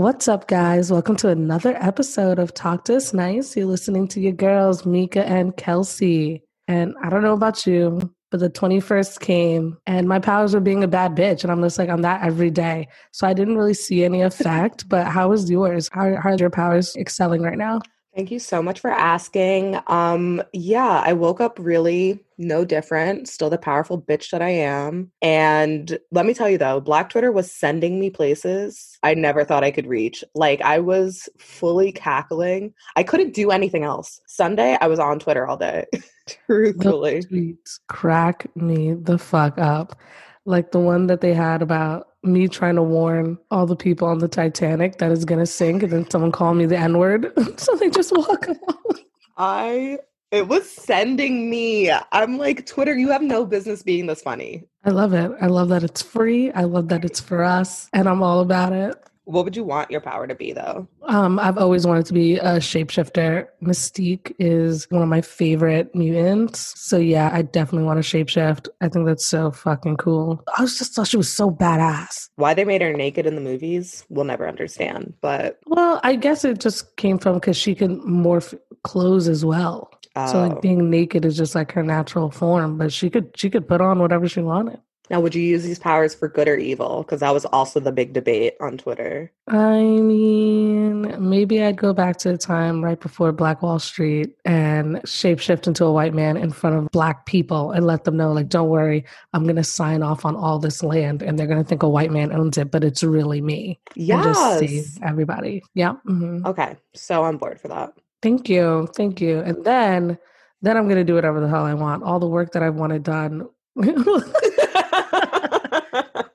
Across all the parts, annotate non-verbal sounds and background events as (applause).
What's up, guys? Welcome to another episode of Talk to Us Nice. You're listening to your girls, Mika and Kelsey. And I don't know about you, but the 21st came and my powers were being a bad bitch. And I'm just like, I'm that every day. So I didn't really see any effect. (laughs) but how is yours? How, how are your powers excelling right now? Thank you so much for asking. Um, yeah, I woke up really no different, still the powerful bitch that I am. And let me tell you though, Black Twitter was sending me places I never thought I could reach. Like I was fully cackling. I couldn't do anything else. Sunday, I was on Twitter all day. (laughs) Truthfully. tweets crack me the fuck up. Like the one that they had about me trying to warn all the people on the Titanic that is going to sink, and then someone called me the N word. (laughs) so they just walk (laughs) off. I, it was sending me. I'm like, Twitter, you have no business being this funny. I love it. I love that it's free. I love that it's for us, and I'm all about it. What would you want your power to be, though? Um, I've always wanted to be a shapeshifter. Mystique is one of my favorite mutants. So, yeah, I definitely want to shapeshift. I think that's so fucking cool. I was just thought she was so badass. Why they made her naked in the movies, we'll never understand. But, well, I guess it just came from because she can morph clothes as well. Oh. So, like, oh. being naked is just like her natural form, but she could she could put on whatever she wanted. Now, would you use these powers for good or evil? Because that was also the big debate on Twitter. I mean, maybe I'd go back to the time right before Black Wall Street and shapeshift into a white man in front of black people and let them know, like, don't worry, I'm going to sign off on all this land and they're going to think a white man owns it, but it's really me. Yeah. Just save everybody. Yeah. Mm-hmm. Okay. So I'm bored for that. Thank you. Thank you. And then, then I'm going to do whatever the hell I want. All the work that I've wanted done. (laughs)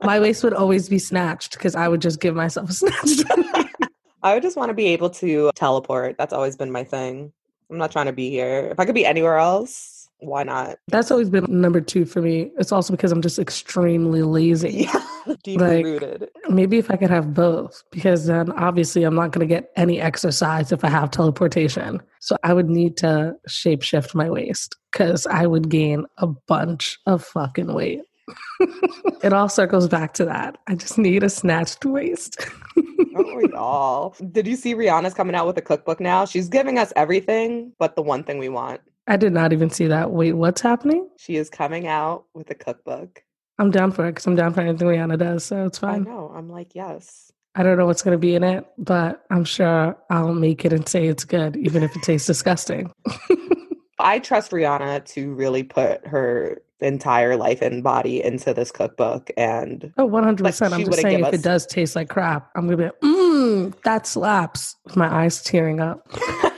my waist would always be snatched because I would just give myself a snatch. (laughs) I would just want to be able to teleport. That's always been my thing. I'm not trying to be here. If I could be anywhere else, why not? That's always been number two for me. It's also because I'm just extremely lazy. Yeah, (laughs) deeply like, rooted. Maybe if I could have both, because then obviously I'm not going to get any exercise if I have teleportation. So I would need to shapeshift my waist because I would gain a bunch of fucking weight (laughs) it all circles back to that. I just need a snatched waist. oh, y'all. Did you see Rihanna's coming out with a cookbook now? She's giving us everything but the one thing we want. I did not even see that. Wait, what's happening? She is coming out with a cookbook. I'm down for it because I'm down for anything Rihanna does, so it's fine. I know. I'm like, yes. I don't know what's going to be in it, but I'm sure I'll make it and say it's good, even if it tastes disgusting. (laughs) I trust Rihanna to really put her entire life and body into this cookbook and oh 100% like, i'm just saying if us... it does taste like crap i'm gonna be like mmm that slaps with my eyes tearing up (laughs)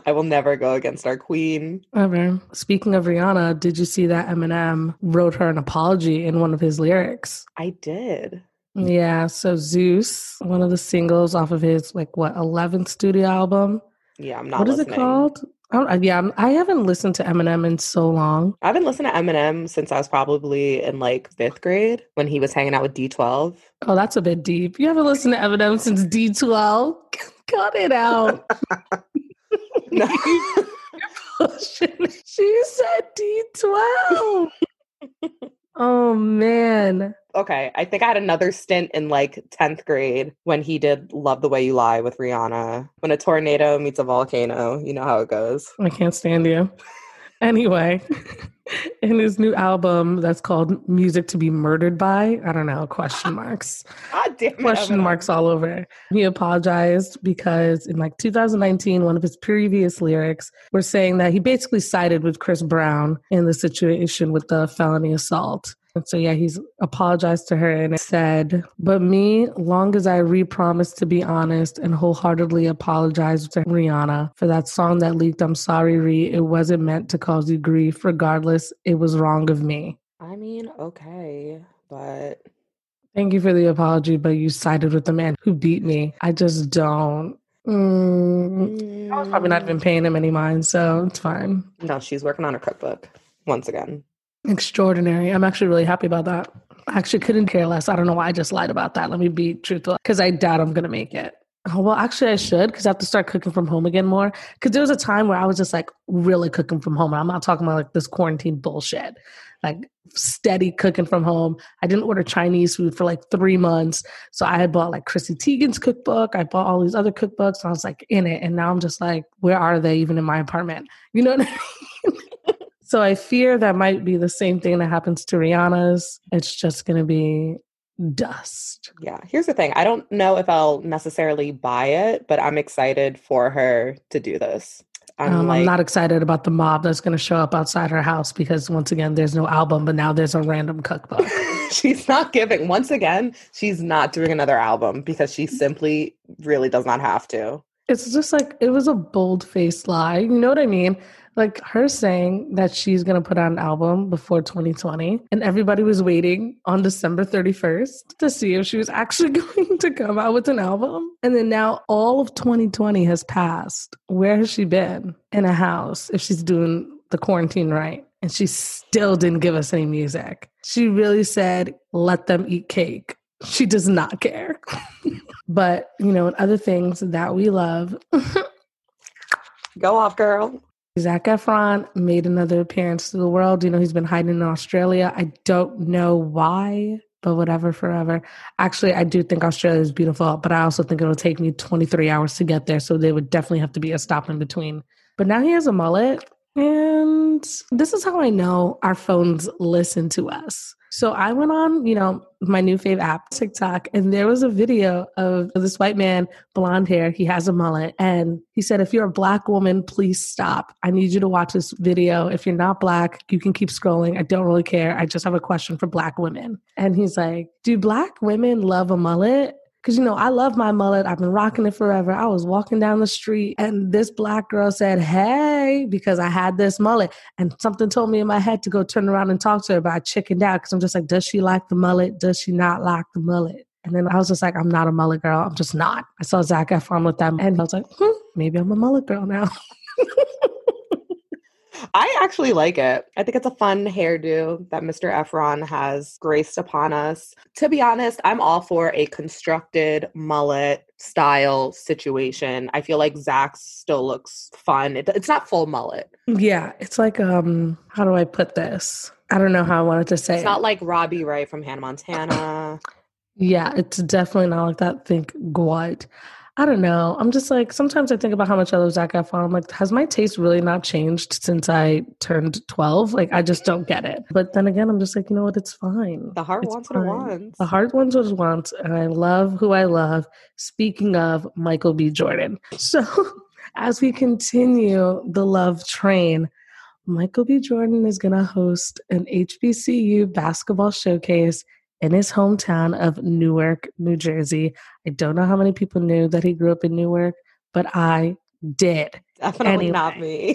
(laughs) I will never go against our queen. Ever. Speaking of Rihanna, did you see that Eminem wrote her an apology in one of his lyrics? I did. Yeah. So Zeus, one of the singles off of his like what 11th studio album. Yeah, I'm not. What listening. is it called? I Oh, uh, yeah, I haven't listened to Eminem in so long. I haven't listened to Eminem since I was probably in like fifth grade when he was hanging out with D12. Oh, that's a bit deep. You haven't listened to Eminem since D12? (laughs) Cut it out. (laughs) no. (laughs) she said D12. oh, man okay, I think I had another stint in like 10th grade when he did Love the Way You Lie with Rihanna. When a tornado meets a volcano, you know how it goes. I can't stand you. Anyway, (laughs) in his new album that's called Music to be Murdered by, I don't know, question (laughs) marks. God damn it, question marks all over. He apologized because in like 2019, one of his previous lyrics were saying that he basically sided with Chris Brown in the situation with the felony assault. And so, yeah, he's apologized to her and said, But me, long as I re-promised to be honest and wholeheartedly apologize to Rihanna for that song that leaked, I'm sorry, Ree. It wasn't meant to cause you grief. Regardless, it was wrong of me. I mean, okay, but. Thank you for the apology, but you sided with the man who beat me. I just don't. Mm, I was probably not even paying him any mind, so it's fine. No, she's working on her cookbook once again. Extraordinary. I'm actually really happy about that. I actually couldn't care less. I don't know why I just lied about that. Let me be truthful because I doubt I'm going to make it. Oh, well, actually, I should because I have to start cooking from home again more. Because there was a time where I was just like really cooking from home. I'm not talking about like this quarantine bullshit, like steady cooking from home. I didn't order Chinese food for like three months. So I had bought like Chrissy Teigen's cookbook. I bought all these other cookbooks. I was like in it. And now I'm just like, where are they even in my apartment? You know what I mean? (laughs) so I fear that might be the same thing that happens to Rihanna's. It's just going to be dust. Yeah. Here's the thing I don't know if I'll necessarily buy it, but I'm excited for her to do this. I'm, um, like, I'm not excited about the mob that's going to show up outside her house because once again, there's no album, but now there's a random cookbook. (laughs) she's not giving, once again, she's not doing another album because she simply really does not have to. It's just like, it was a bold faced lie. You know what I mean? Like her saying that she's going to put out an album before 2020 and everybody was waiting on December 31st to see if she was actually (laughs) going to come out with an album. And then now all of 2020 has passed. Where has she been? In a house if she's doing the quarantine right. And she still didn't give us any music. She really said let them eat cake. She does not care. (laughs) But you know other things that we love. (laughs) Go off, girl. Zac Efron made another appearance to the world. You know, he's been hiding in Australia. I don't know why, but whatever, forever. Actually, I do think Australia is beautiful, but I also think it'll take me 23 hours to get there. So there would definitely have to be a stop in between. But now he has a mullet. And this is how I know our phones listen to us. So I went on, you know, my new fave app, TikTok, and there was a video of this white man, blonde hair. He has a mullet. And he said, if you're a black woman, please stop. I need you to watch this video. If you're not black, you can keep scrolling. I don't really care. I just have a question for black women. And he's like, do black women love a mullet? Cause you know, I love my mullet. I've been rocking it forever. I was walking down the street and this black girl said, Hey, because I had this mullet. And something told me in my head to go turn around and talk to her, but I chickened out because I'm just like, does she like the mullet? Does she not like the mullet? And then I was just like, I'm not a mullet girl. I'm just not. I saw Zac Efron with them and I was like, hmm, maybe I'm a mullet girl now. (laughs) I actually like it. I think it's a fun hairdo that Mr. Efron has graced upon us. To be honest, I'm all for a constructed mullet style situation. I feel like Zac still looks fun. It, it's not full mullet. Yeah, it's like um how do I put this? I don't know how I wanted to say. It's it. not like Robbie Wright from Hannah Montana. yeah, it's definitely not like that. Think what? I don't know. I'm just like sometimes I think about how much I love Zac Efron. I'm like, has my taste really not changed since I turned 12? Like, I just don't get it. But then again, I'm just like, you know what? It's fine. The heart it's wants fine. what it wants. The heart wants what it wants, and I love who I love. Speaking of Michael B. Jordan, (laughs) so as we continue the love train. Michael B. Jordan is going to host an HBCU basketball showcase in his hometown of Newark, New Jersey. I don't know how many people knew that he grew up in Newark, but I did. Definitely anyway, not me.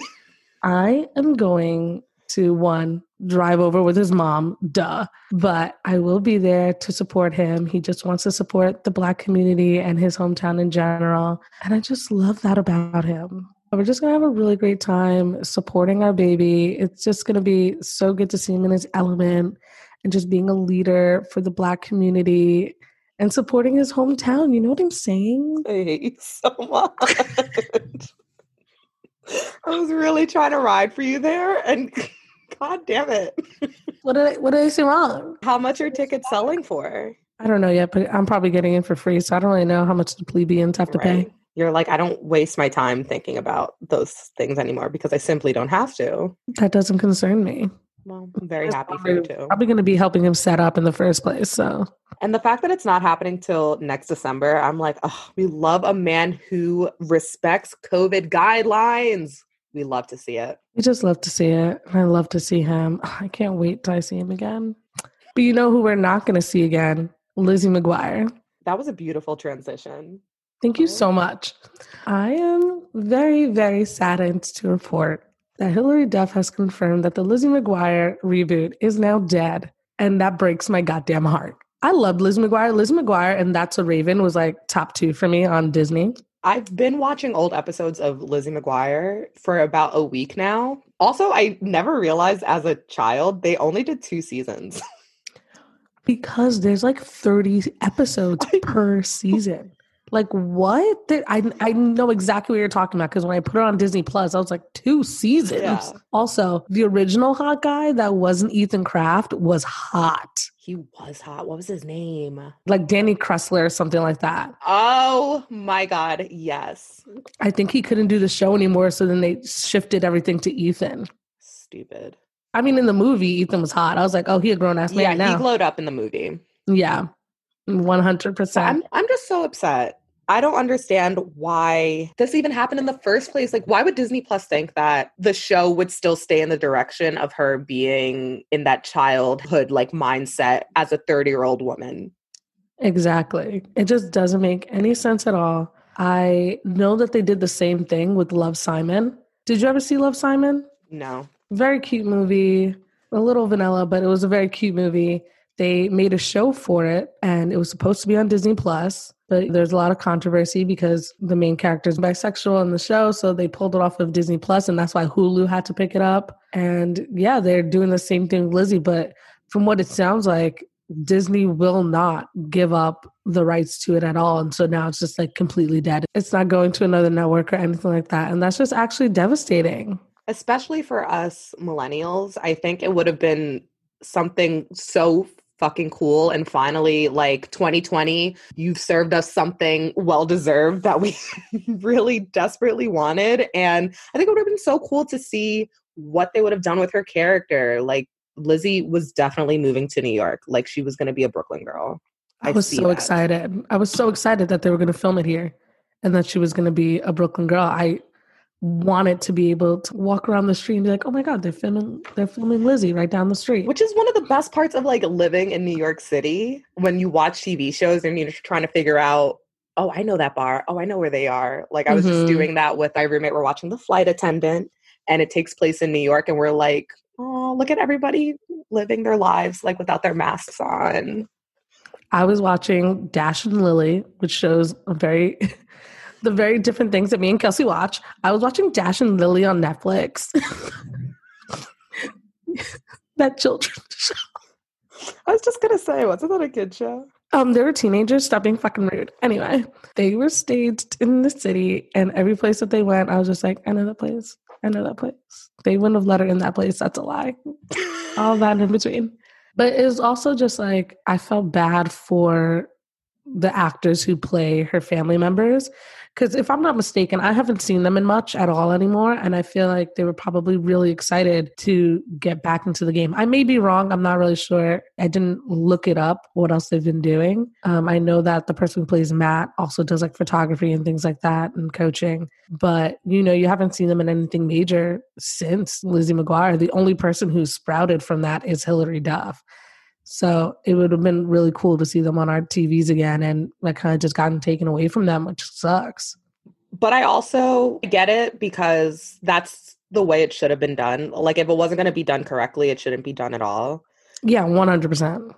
I am going to one drive over with his mom, duh. But I will be there to support him. He just wants to support the Black community and his hometown in general. And I just love that about him. We're just going to have a really great time supporting our baby. It's just going to be so good to see him in his element and just being a leader for the Black community and supporting his hometown. You know what I'm saying? I hate you so much. (laughs) I was really trying to ride for you there, and (laughs) God damn it! what did I, what did I say wrong? How much are tickets selling for? I don't know yet, but I'm probably getting in for free, so I don't really know how much the plebeians have to right. pay. You're like, I don't waste my time thinking about those things anymore because I simply don't have to. That doesn't concern me. Well, I'm very happy for you too. Probably going to be helping him set up in the first place. So, and the fact that it's not happening till next December, I'm like, oh, we love a man who respects COVID guidelines. We love to see it. We just love to see it. I love to see him. I can't wait till I see him again. But you know who we're not going to see again? Lizzie McGuire. That was a beautiful transition. Thank you so much. I am very, very saddened to report that Hilary Duff has confirmed that the Lizzie McGuire reboot is now dead. And that breaks my goddamn heart. I loved Lizzie McGuire. Lizzie McGuire and That's a Raven was like top two for me on Disney. I've been watching old episodes of Lizzie McGuire for about a week now. Also, I never realized as a child they only did two seasons. (laughs) because there's like 30 episodes (laughs) per season. Like what? I I know exactly what you're talking about because when I put it on Disney Plus, I was like two seasons. Yeah. Also, the original hot guy that wasn't Ethan Craft was hot. He was hot. What was his name? Like Danny Kressler or something like that. Oh my god, yes. I think he couldn't do the show anymore, so then they shifted everything to Ethan. Stupid. I mean, in the movie, Ethan was hot. I was like, oh, he a grown ass man yeah, now. he glowed up in the movie. Yeah. 100%. I'm, I'm just so upset. I don't understand why this even happened in the first place. Like, why would Disney Plus think that the show would still stay in the direction of her being in that childhood like mindset as a 30 year old woman? Exactly. It just doesn't make any sense at all. I know that they did the same thing with Love Simon. Did you ever see Love Simon? No. Very cute movie, a little vanilla, but it was a very cute movie they made a show for it and it was supposed to be on Disney Plus, but there's a lot of controversy because the main character is bisexual in the show, so they pulled it off of Disney Plus and that's why Hulu had to pick it up. And yeah, they're doing the same thing with Lizzie, but from what it sounds like, Disney will not give up the rights to it at all. And so now it's just like completely dead. It's not going to another network or anything like that. And that's just actually devastating. Especially for us millennials, I think it would have been something so fucking cool. And finally like 2020 you've served us something well deserved that we (laughs) really desperately wanted. And i think it would have been so cool to see what they would have done with her character. Like lizzie was definitely moving to new york. Like she was going to be a brooklyn girl. I, I was so that. excited. I was so excited that they were going to film it here and that she was going to be a brooklyn girl. I wanted to be able to walk around the street and be like, oh my God, they're filming they're filming Lizzie right down the street. Which is one of the best parts of like living in New York City when you watch TV shows and you're trying to figure out, oh, I know that bar. Oh, I know where they are. Like I was mm-hmm. just doing that with my roommate. We're watching the flight attendant and it takes place in New York and we're like, oh, look at everybody living their lives like without their masks on. I was watching Dash and Lily, which shows a very the very different things that me and Kelsey watch. I was watching Dash and Lily on Netflix. (laughs) that children's (laughs) show. I was just gonna say, wasn't that a kid show? Um, they were teenagers. Stop being fucking rude. Anyway, they were staged in the city, and every place that they went, I was just like, I know that place. I know that place. They wouldn't have let her in that place. That's a lie. (laughs) All that in between. But it was also just like I felt bad for the actors who play her family members because if I'm not mistaken, I haven't seen them in much at all anymore. And I feel like they were probably really excited to get back into the game. I may be wrong. I'm not really sure. I didn't look it up, what else they've been doing. Um, I know that the person who plays Matt also does like photography and things like that and coaching. But, you know, you haven't seen them in anything major since Lizzie McGuire. The only person who's sprouted from that is Hilary Duff. So it would have been really cool to see them on our TVs again and like kind of just gotten taken away from them, which sucks. But I also get it because that's the way it should have been done. Like if it wasn't going to be done correctly, it shouldn't be done at all. Yeah, 100%.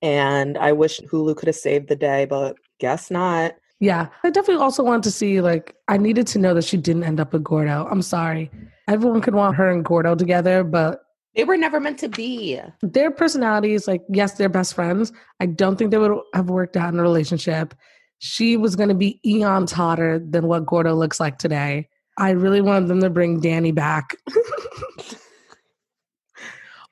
And I wish Hulu could have saved the day, but guess not. Yeah, I definitely also wanted to see like I needed to know that she didn't end up with Gordo. I'm sorry. Everyone could want her and Gordo together, but they were never meant to be. Their personalities, like, yes, they're best friends. I don't think they would have worked out in a relationship. She was going to be eons hotter than what Gordo looks like today. I really wanted them to bring Danny back. (laughs)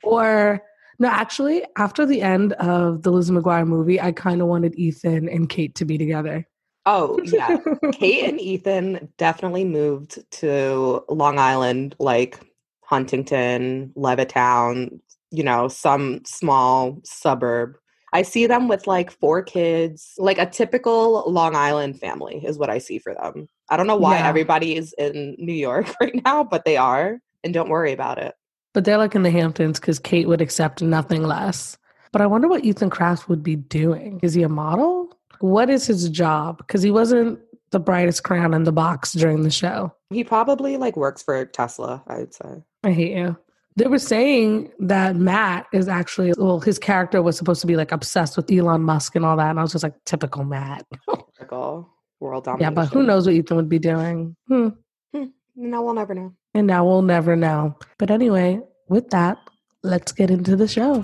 or, no, actually, after the end of the Liz McGuire movie, I kind of wanted Ethan and Kate to be together. Oh, yeah. Kate and Ethan definitely moved to Long Island like Huntington, Levittown, you know, some small suburb. I see them with like four kids, like a typical Long Island family is what I see for them. I don't know why yeah. everybody is in New York (laughs) right now, but they are. And don't worry about it. But they're like in the Hamptons because Kate would accept nothing less. But I wonder what Ethan Craft would be doing. Is he a model? What is his job? Because he wasn't the brightest crown in the box during the show. He probably like works for Tesla, I would say. I hate you. They were saying that Matt is actually, well, his character was supposed to be like obsessed with Elon Musk and all that. And I was just like, typical Matt. typical world domination. (laughs) Yeah, but who knows what Ethan would be doing? Hmm. Hmm. Now we'll never know. And now we'll never know. But anyway, with that, let's get into the show.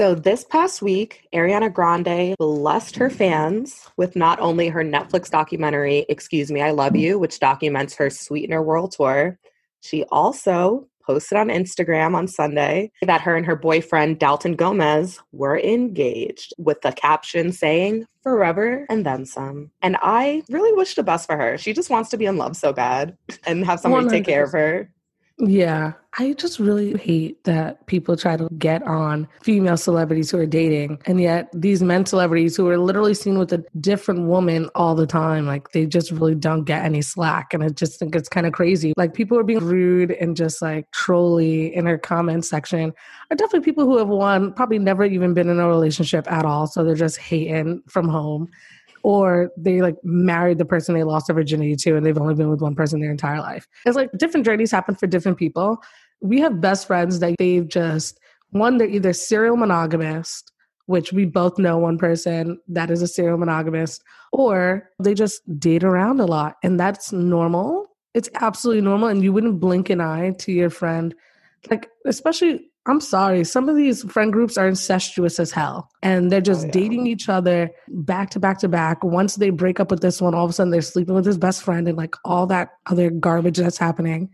So, this past week, Ariana Grande blessed her fans with not only her Netflix documentary, Excuse Me, I Love You, which documents her Sweetener World Tour, she also posted on Instagram on Sunday that her and her boyfriend, Dalton Gomez, were engaged with the caption saying, forever and then some. And I really wish the best for her. She just wants to be in love so bad and have somebody 100%. take care of her. Yeah. I just really hate that people try to get on female celebrities who are dating. And yet these men celebrities who are literally seen with a different woman all the time, like they just really don't get any slack. And I just think it's kind of crazy. Like people are being rude and just like trolly in her comment section are definitely people who have won, probably never even been in a relationship at all. So they're just hating from home or they like married the person they lost their virginity to and they've only been with one person their entire life. It's like different journeys happen for different people. We have best friends that they've just one, they're either serial monogamist, which we both know one person that is a serial monogamist, or they just date around a lot. And that's normal. It's absolutely normal. And you wouldn't blink an eye to your friend. Like, especially I'm sorry, some of these friend groups are incestuous as hell. And they're just oh, yeah. dating each other back to back to back. Once they break up with this one, all of a sudden they're sleeping with his best friend and like all that other garbage that's happening.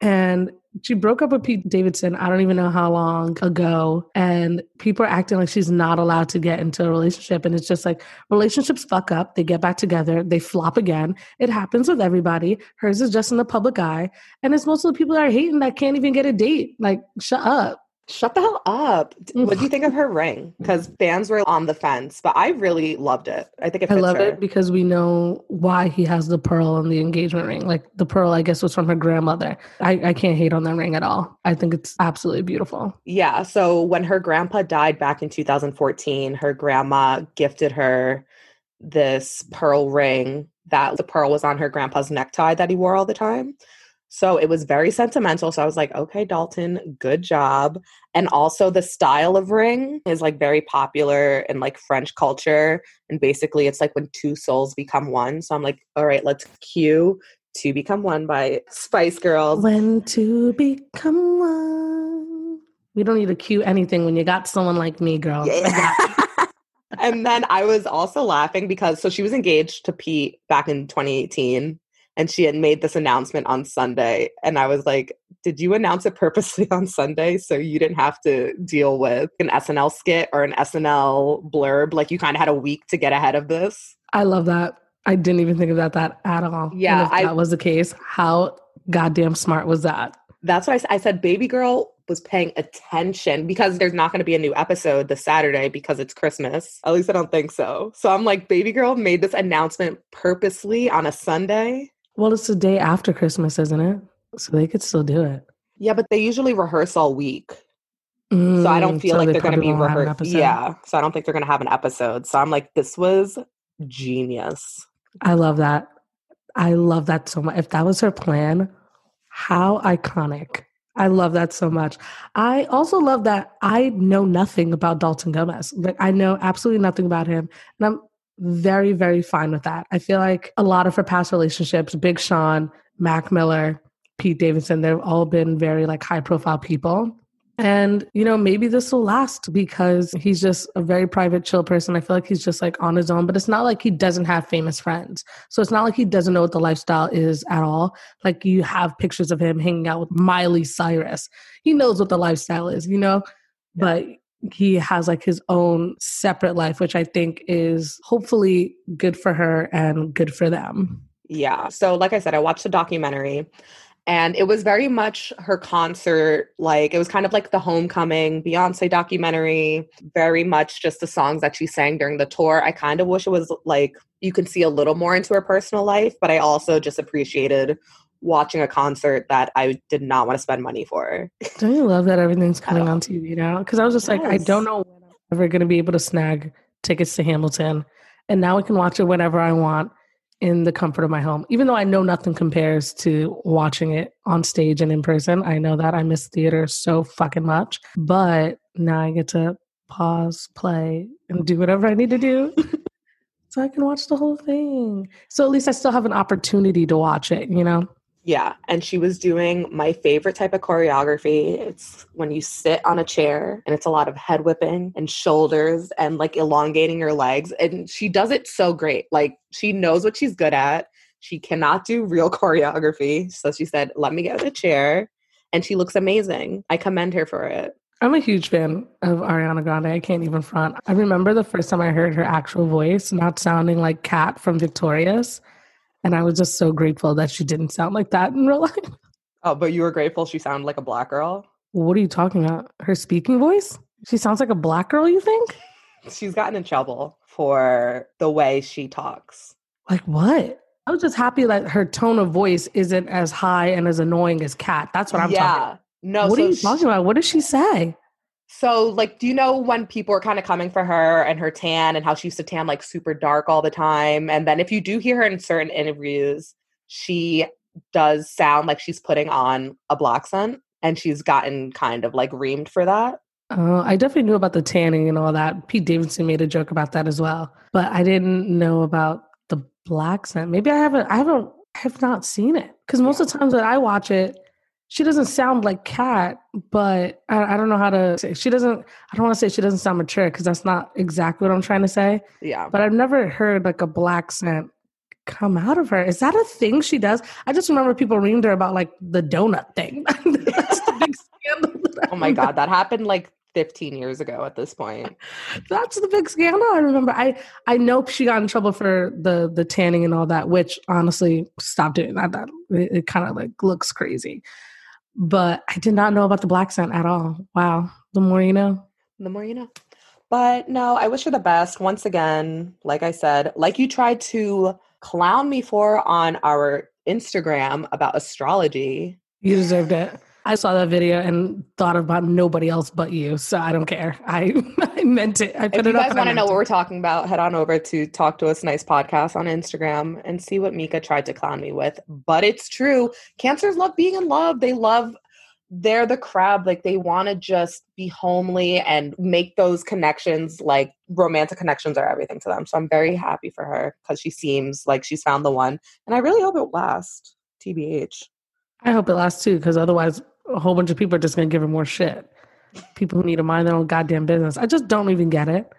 And she broke up with Pete Davidson, I don't even know how long ago. And people are acting like she's not allowed to get into a relationship. And it's just like relationships fuck up. They get back together, they flop again. It happens with everybody. Hers is just in the public eye. And it's most of the people that are hating that can't even get a date. Like, shut up. Shut the hell up. What do you think of her ring? Because (laughs) fans were on the fence, but I really loved it. I think it I love her. it because we know why he has the pearl on the engagement ring. Like the pearl, I guess, was from her grandmother. I, I can't hate on that ring at all. I think it's absolutely beautiful. Yeah. So when her grandpa died back in 2014, her grandma gifted her this pearl ring that the pearl was on her grandpa's necktie that he wore all the time. So it was very sentimental. So I was like, okay, Dalton, good job. And also the style of ring is like very popular in like French culture. And basically it's like when two souls become one. So I'm like, all right, let's cue To Become One by Spice Girls. When to become one. We don't need to cue anything when you got someone like me, girl. Yeah. (laughs) and then I was also laughing because so she was engaged to Pete back in 2018 and she had made this announcement on Sunday. And I was like, Did you announce it purposely (laughs) on Sunday so you didn't have to deal with an SNL skit or an SNL blurb? Like you kind of had a week to get ahead of this. I love that. I didn't even think about that at all. Yeah. if I, that was the case, how goddamn smart was that? That's why I, I said Baby Girl was paying attention because there's not going to be a new episode this Saturday because it's Christmas. At least I don't think so. So I'm like, Baby Girl made this announcement purposely on a Sunday. Well, it's the day after Christmas, isn't it? So they could still do it. Yeah, but they usually rehearse all week. Mm, so I don't mm, feel so like they they're going to be rehearsed. Yeah. So I don't think they're going to have an episode. So I'm like, this was genius. I love that. I love that so much. If that was her plan, how iconic. I love that so much. I also love that I know nothing about Dalton Gomez. Like I know absolutely nothing about him. And I'm very, very fine with that. I feel like a lot of her past relationships, Big Sean, Mac Miller, Pete Davidson, they've all been very like high profile people. And, you know, maybe this will last because he's just a very private, chill person. I feel like he's just like on his own, but it's not like he doesn't have famous friends. So it's not like he doesn't know what the lifestyle is at all. Like you have pictures of him hanging out with Miley Cyrus. He knows what the lifestyle is, you know? Yeah. But he has like his own separate life, which I think is hopefully good for her and good for them. Yeah. So, like I said, I watched the documentary and it was very much her concert. Like, it was kind of like the homecoming Beyonce documentary, very much just the songs that she sang during the tour. I kind of wish it was like you can see a little more into her personal life, but I also just appreciated watching a concert that I did not want to spend money for. Don't you love that everything's (laughs) coming on TV now? Because I was just yes. like, I don't know when I'm ever going to be able to snag tickets to Hamilton. And now I can watch it whenever I want in the comfort of my home. Even though I know nothing compares to watching it on stage and in person, I know that I miss theater so fucking much. But now I get to pause, play, and do whatever I need to do. (laughs) so I can watch the whole thing. So at least I still have an opportunity to watch it, you know? Yeah, and she was doing my favorite type of choreography. It's when you sit on a chair and it's a lot of head whipping and shoulders and like elongating your legs. And she does it so great. Like she knows what she's good at. She cannot do real (laughs) choreography. So she said, Let me get in a chair. And she looks amazing. I commend her for it. I'm a huge fan of Ariana Grande. I can't even front. I remember the first time I heard her actual voice, not sounding like Cat from Victorious. And I was just so grateful that she didn't sound like that in real (laughs) life. Oh, but you were grateful she sounded like a black girl? What are you talking about? Her speaking voice? She sounds like a black girl, you think? She's gotten in trouble for the way she talks. Like what? I was just happy that her tone of voice isn't as high and as annoying as Cat. That's what I'm yeah. talking about. No, what so are you talking about? What does she say? So, like, do you know when people are kind of coming for her and her tan and how she used to tan like super dark all the time? And then if you do hear her in certain interviews, she does sound like she's putting on a black scent and she's gotten kind of like reamed for that. Uh, I definitely knew about the tanning and all that. Pete Davidson made a joke about that as well, but I didn't know about the black scent. Maybe I haven't. I haven't. I have not seen it because most of the times that I watch it, she doesn't sound like Cat, but I, I, don't know how to say. She doesn't. I don't want to say she doesn't sound mature because that's not exactly what I'm trying to say. Yeah. But I've never heard like a black scent come out of her. Is that a thing she does? I just remember people reamed her about like the donut thing. (laughs) that's the big scandal. oh my god, that happened like 15 years ago at this point. That's the big scandal. I remember. I I know she got in trouble for the the tanning and all that, which honestly, stop doing that. That it, it kind of like looks crazy but I did not know about the black scent at all. Wow. The more you know. The more you know. But no, I wish her the best. Once again, like I said, like you tried to clown me for on our Instagram about astrology. You deserved it. I saw that video and thought about nobody else but you. So I don't care. I (laughs) I meant it. I put if it you guys want to know what we're talking about, head on over to Talk to Us Nice podcast on Instagram and see what Mika tried to clown me with. But it's true. Cancers love being in love. They love they're the crab like they want to just be homely and make those connections like romantic connections are everything to them so i'm very happy for her because she seems like she's found the one and i really hope it lasts tbh i hope it lasts too because otherwise a whole bunch of people are just going to give her more shit. People who need to mind their own goddamn business. I just don't even get it.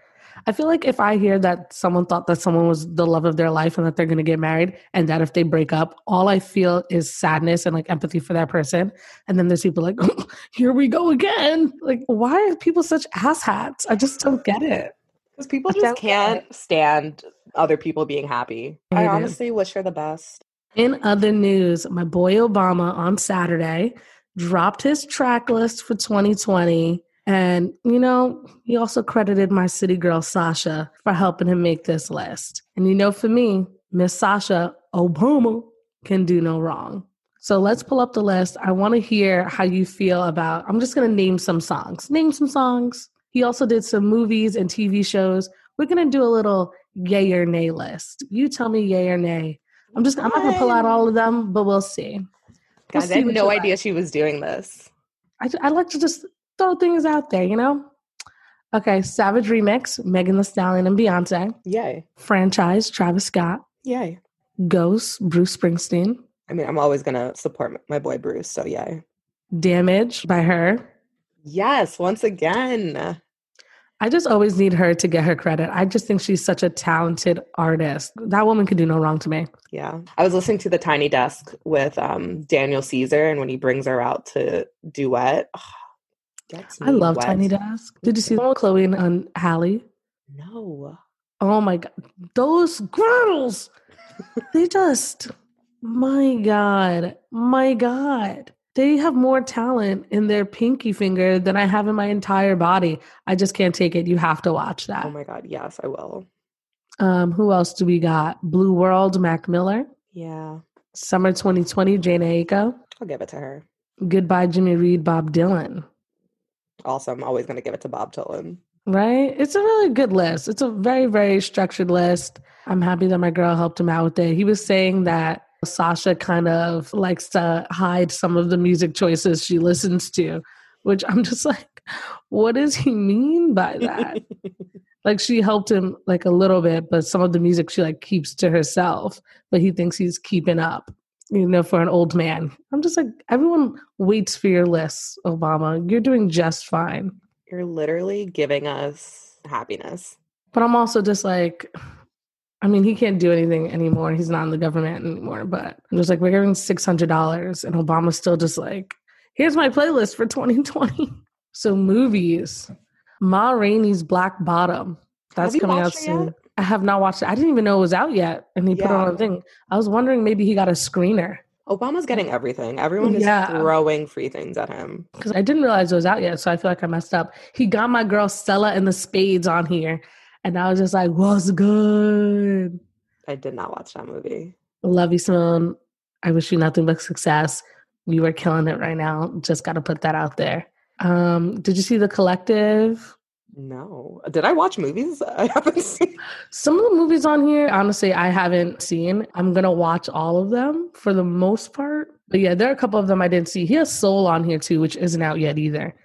I feel like if I hear that someone thought that someone was the love of their life and that they're going to get married and that if they break up, all I feel is sadness and like empathy for that person. And then there's people like, oh, (laughs) here we go again. Like, why are people such asshats? I just don't get it. Because people just can't stand other people being happy. I, I honestly wish her the best. In other news, my boy Obama on Saturday dropped his track list for 2020. And, you know, he also credited my city girl, Sasha, for helping him make this list. And, you know, for me, Miss Sasha Obama can do no wrong. So let's pull up the list. I want to hear how you feel about, I'm just going to name some songs. Name some songs. He also did some movies and TV shows. We're going to do a little yay or nay list. You tell me yay or nay. I'm just, I'm not going to pull out all of them, but we'll see. Guys, I had no idea like. she was doing this. I, I like to just throw things out there, you know? Okay, Savage Remix, Megan Thee Stallion and Beyonce. Yay. Franchise, Travis Scott. Yay. Ghost, Bruce Springsteen. I mean, I'm always going to support my boy Bruce, so yay. Damage by her. Yes, once again. I just always need her to get her credit. I just think she's such a talented artist. That woman could do no wrong to me. Yeah. I was listening to The Tiny Desk with um, Daniel Caesar, and when he brings her out to duet, oh, I love wet. Tiny Desk. Did you see the one with Chloe and Halle? No. Oh my God. Those girls, (laughs) they just, my God, my God they have more talent in their pinky finger than I have in my entire body. I just can't take it. You have to watch that. Oh my god, yes, I will. Um, who else do we got? Blue World, Mac Miller. Yeah. Summer 2020, Jhené Aiko. I'll give it to her. Goodbye, Jimmy Reed, Bob Dylan. Also, I'm always going to give it to Bob Dylan. Right? It's a really good list. It's a very, very structured list. I'm happy that my girl helped him out with it. He was saying that Sasha kind of likes to hide some of the music choices she listens to, which I'm just (laughs) like, what does he mean by that? (laughs) like she helped him like a little bit, but some of the music she like keeps to herself, but he thinks he's keeping up. you know, for an old man. I'm just like, everyone waits for your lists, Obama. You're doing just fine. You're literally giving us happiness. But I'm also just like, I mean, he can't do anything anymore. He's not in the government anymore. But I'm just like, we're giving $600. And Obama's still just like, here's my playlist for 2020. (laughs) so, movies Ma Rainey's Black Bottom. That's coming out soon. Yet? I have not watched it. I didn't even know it was out yet. And he yeah. put it on a thing. I was wondering maybe he got a screener. Obama's getting everything. Everyone is yeah. throwing free things at him. Because I didn't realize it was out yet. So I feel like I messed up. He got my girl Selah and the Spades on here. And I was just like, what's good? I did not watch that movie. Lovie Simone. I wish you nothing but success. You are killing it right now. Just got to put that out there. Um, did you see The Collective? No. Did I watch movies (laughs) I haven't seen? Some of the movies on here, honestly, I haven't seen. I'm going to watch all of them for the most part. But yeah, there are a couple of them I didn't see. He has Soul on here too, which isn't out yet either.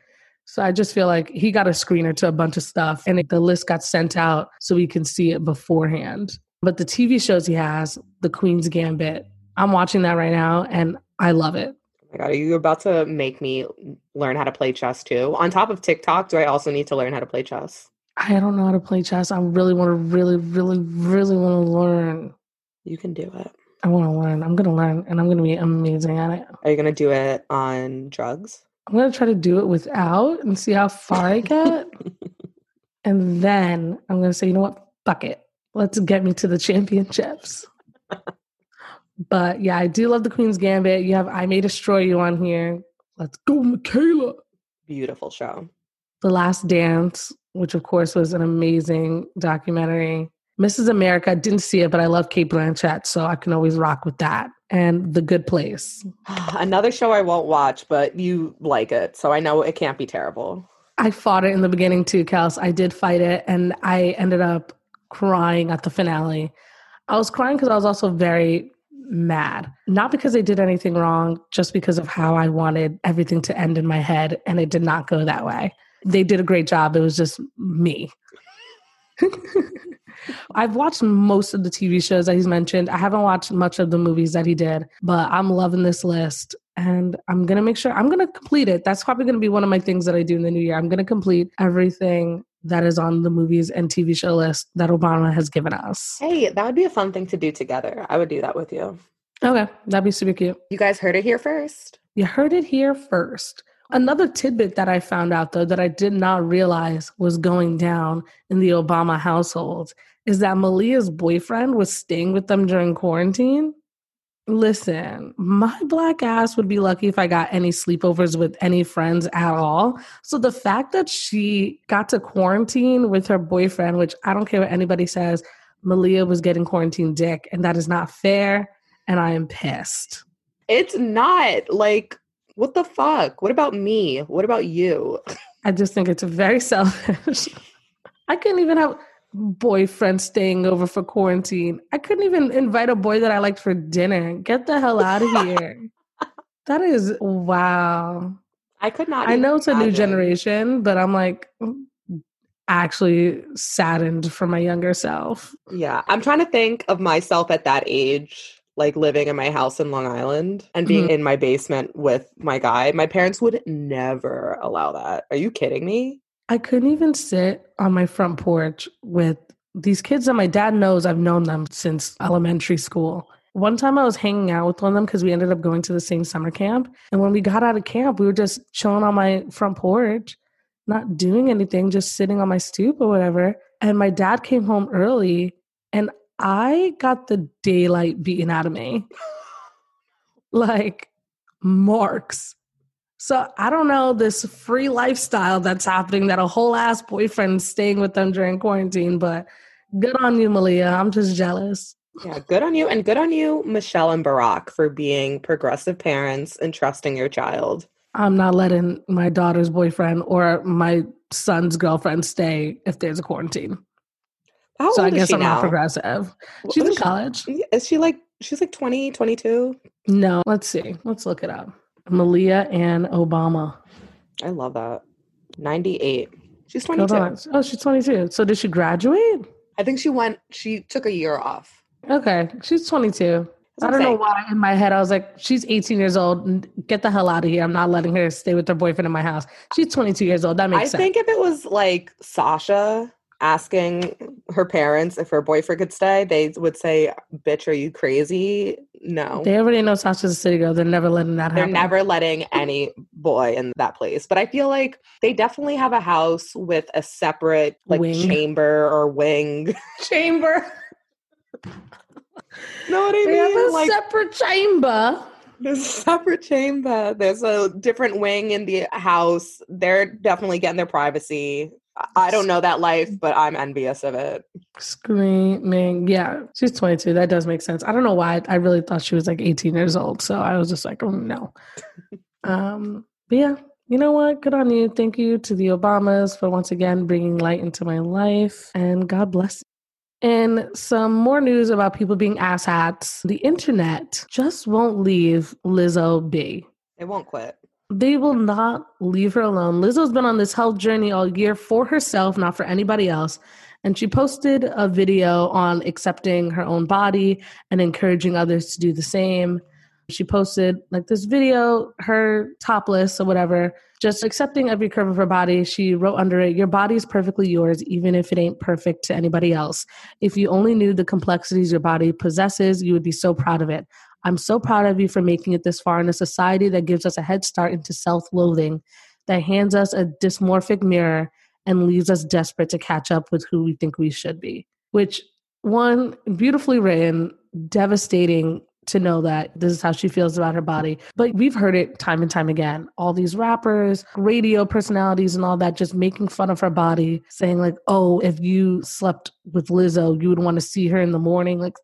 So I just feel like he got a screener to a bunch of stuff and the list got sent out so we can see it beforehand. But the TV shows he has, The Queen's Gambit, I'm watching that right now and I love it. Oh my God, are you about to make me learn how to play chess too? On top of TikTok, do I also need to learn how to play chess? I don't know how to play chess. I really want to, really, really, really want to learn. You can do it. I want to learn. I'm going to learn and I'm going to be amazing at it. Are you going to do it on drugs? I'm gonna try to do it without and see how far I get. (laughs) and then I'm gonna say, you know what? Fuck it. Let's get me to the championships. (laughs) but yeah, I do love the Queen's Gambit. You have I May Destroy You on here. Let's go, Michaela. Beautiful show. The Last Dance, which of course was an amazing documentary. Mrs. America, I didn't see it, but I love Cate Blanchett, so I can always rock with that. And The Good Place. (sighs) Another show I won't watch, but you like it, so I know it can't be terrible. I fought it in the beginning too, Kels. I did fight it, and I ended up crying at the finale. I was crying because I was also very mad. Not because they did anything wrong, just because of how I wanted everything to end in my head, and it did not go that way. They did a great job. It was just me. (laughs) I've watched most of the TV shows that he's mentioned. I haven't watched much of the movies that he did, but I'm loving this list and I'm going to make sure I'm going to complete it. That's probably going to be one of my things that I do in the new year. I'm going to complete everything that is on the movies and TV show list that Obama has given us. Hey, that would be a fun thing to do together. I would do that with you. Okay, that'd be super cute. You guys heard it here first. You heard it here first. Another tidbit that I found out, though, that I did not realize was going down in the Obama household is that Malia's boyfriend was staying with them during quarantine. Listen, my black ass would be lucky if I got any sleepovers with any friends at all. So the fact that she got to quarantine with her boyfriend, which I don't care what anybody says, Malia was getting quarantine dick, and that is not fair. And I am pissed. It's not like what the fuck? What about me? What about you? I just think it's very (laughs) selfish. I couldn't even have boyfriend staying over for quarantine. I couldn't even invite a boy that I liked for dinner. Get the hell out of (laughs) here. that is wow. I could not. I know it's a new generation, but I'm like actually saddened for my younger self. Yeah. I'm trying to think of myself at that age like living in my house in Long Island and being mm-hmm. in my basement with my guy, my parents would never allow that. Are you kidding me? I couldn't even sit on my front porch with these kids that my dad knows I've known them since elementary school. One time I was hanging out with one of them because we ended up going to the same summer camp. And when we got out of camp, we were just chilling on my front porch, not doing anything, just sitting on my stoop or whatever. And my dad came home early and I got the daylight beaten out of me. (laughs) like marks. So I don't know this free lifestyle that's happening that a whole ass boyfriend staying with them during quarantine, but good on you, Malia. I'm just jealous. Yeah, good on you. And good on you, Michelle and Barack, for being progressive parents and trusting your child. I'm not letting my daughter's boyfriend or my son's girlfriend stay if there's a quarantine. How so I guess I'm now? not progressive. She's in college. Is she like she's like 20, 22? No, let's see. Let's look it up. Malia and Obama. I love that. 98. She's 22. Oh, she's 22. So did she graduate? I think she went she took a year off. Okay. She's 22. I don't know why in my head I was like, she's 18 years old. Get the hell out of here. I'm not letting her stay with her boyfriend in my house. She's 22 years old. That makes I sense. I think if it was like Sasha asking her parents if her boyfriend could stay, they would say, Bitch, are you crazy? No. They already know Sasha's a city girl. They're never letting that They're happen. never letting any boy in that place. But I feel like they definitely have a house with a separate like Wing. chamber or wing. (laughs) chamber. (laughs) no, what I They have a Like separate chamber. there's a separate chamber. There's a different wing in the house. They're definitely getting their privacy. I- don't know that life, but I'm envious of it. Screaming. Yeah, she's 22. That does make sense. I don't know why. I really thought she was like 18 years old. So I was just like, oh no. (laughs) um, but yeah, you know what? Good on you. Thank you to the Obamas for once again bringing light into my life. And God bless you. And some more news about people being asshats. The internet just won't leave Lizzo be. They won't quit. They will not leave her alone. Lizzo's been on this health journey all year for herself, not for anybody else. And she posted a video on accepting her own body and encouraging others to do the same. She posted like this video, her topless or whatever, just accepting every curve of her body. She wrote under it, Your body is perfectly yours, even if it ain't perfect to anybody else. If you only knew the complexities your body possesses, you would be so proud of it. I'm so proud of you for making it this far in a society that gives us a head start into self loathing, that hands us a dysmorphic mirror and leaves us desperate to catch up with who we think we should be. Which, one, beautifully written, devastating to know that this is how she feels about her body. But we've heard it time and time again. All these rappers, radio personalities, and all that just making fun of her body, saying, like, oh, if you slept with Lizzo, you would want to see her in the morning. Like,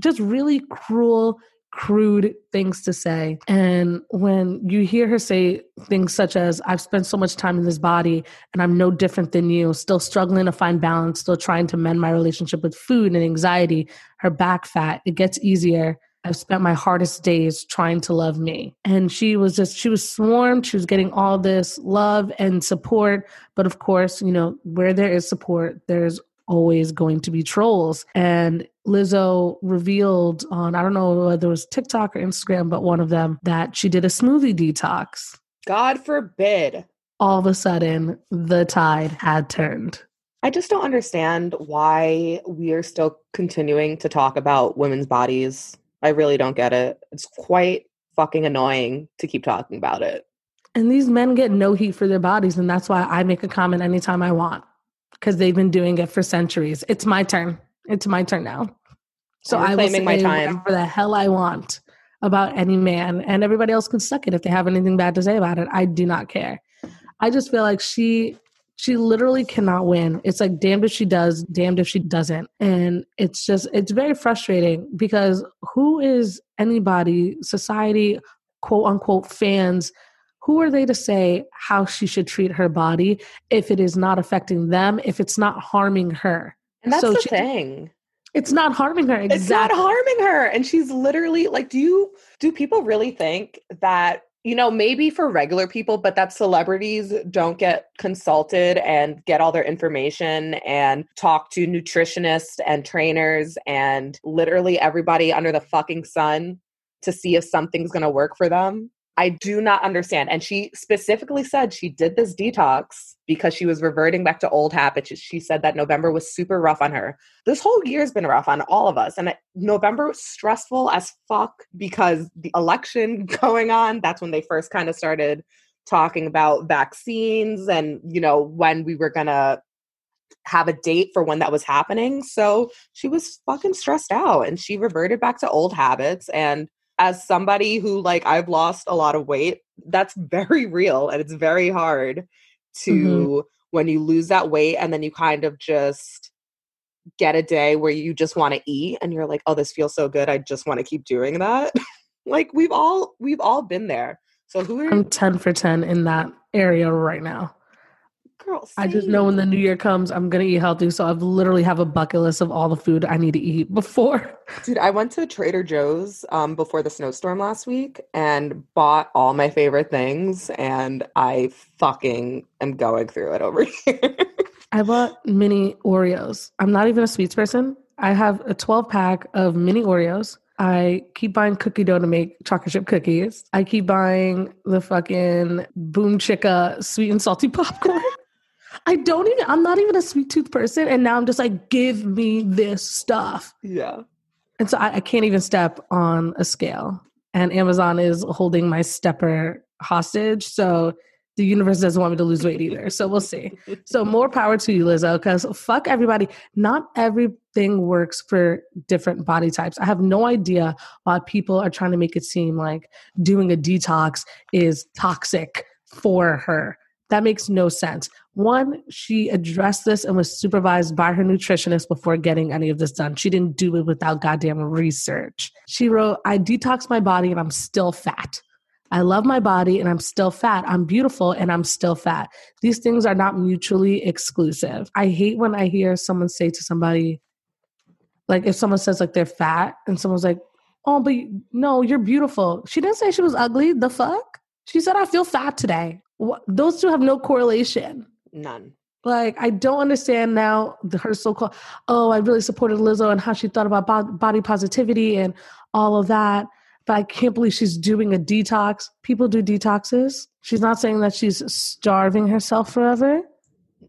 just really cruel, crude things to say. And when you hear her say things such as, I've spent so much time in this body and I'm no different than you, still struggling to find balance, still trying to mend my relationship with food and anxiety, her back fat, it gets easier. I've spent my hardest days trying to love me. And she was just, she was swarmed. She was getting all this love and support. But of course, you know, where there is support, there's always going to be trolls. And Lizzo revealed on, I don't know whether it was TikTok or Instagram, but one of them that she did a smoothie detox. God forbid. All of a sudden, the tide had turned. I just don't understand why we are still continuing to talk about women's bodies. I really don't get it. It's quite fucking annoying to keep talking about it. And these men get no heat for their bodies. And that's why I make a comment anytime I want because they've been doing it for centuries. It's my turn. It's my turn now. So I'm I will say my time. whatever the hell I want about any man, and everybody else can suck it if they have anything bad to say about it. I do not care. I just feel like she she literally cannot win. It's like damned if she does, damned if she doesn't. And it's just it's very frustrating because who is anybody, society, quote unquote fans who are they to say how she should treat her body if it is not affecting them, if it's not harming her? And that's So the she- thing. It's not harming her. Exactly. It's not harming her. And she's literally like, do you do people really think that, you know, maybe for regular people, but that celebrities don't get consulted and get all their information and talk to nutritionists and trainers and literally everybody under the fucking sun to see if something's gonna work for them? I do not understand. And she specifically said she did this detox because she was reverting back to old habits. She said that November was super rough on her. This whole year's been rough on all of us. And November was stressful as fuck because the election (laughs) going on, that's when they first kind of started talking about vaccines and, you know, when we were going to have a date for when that was happening. So she was fucking stressed out and she reverted back to old habits and as somebody who like I've lost a lot of weight, that's very (laughs) real and it's very hard to Mhm. when you lose that weight and then you kind of just get a day where you just want to eat and you're like, "Oh, this feels so good. I just want to keep doing that." (laughs) like we've all we've all been there. So who are I'm 10 for 10 in that area right now. Girls? I just know when the new year comes, I'm going to eat healthy. So I've literally have a bucket list of all the food I need to eat before. (laughs) Dude, I went to Trader Joe's um, before the snowstorm last week and bought all my favorite things, and I fucking am going through it over (laughs) here. I bought mini Oreos. I'm not even a sweets person. I have a 12 pack of mini Oreos I keep buying cookie dough to make chocolate chip cookies. I keep buying the fucking Boom Chicka sweet and salty (laughs) popcorn. I don't even, I'm not even a sweet tooth person. And now I'm just like, give me this stuff. Yeah. And so I, I can't even step on a scale. And Amazon is holding my stepper hostage. So the universe doesn't want me to lose weight (laughs) either. So we'll see. So more power to you, Lizzo, because fuck everybody. Not everything works for different body types. I have no idea why people are trying to make it seem like doing a detox is toxic for her. That makes no sense. One, she addressed this and was supervised by her nutritionist before getting any of this done. She didn't do it without goddamn research. She wrote, I detox my body and I'm still fat. I love my body and I'm still fat. I'm beautiful and I'm still fat. These things are not mutually exclusive. I hate when I hear someone say to somebody, like if someone says like they're fat and someone's like, oh, but no, you're beautiful. She didn't say she was ugly. The fuck? She said, I feel fat today. Those two have no correlation. None. Like, I don't understand now her so called, oh, I really supported Lizzo and how she thought about body positivity and all of that but I can't believe she's doing a detox. People do detoxes. She's not saying that she's starving herself forever.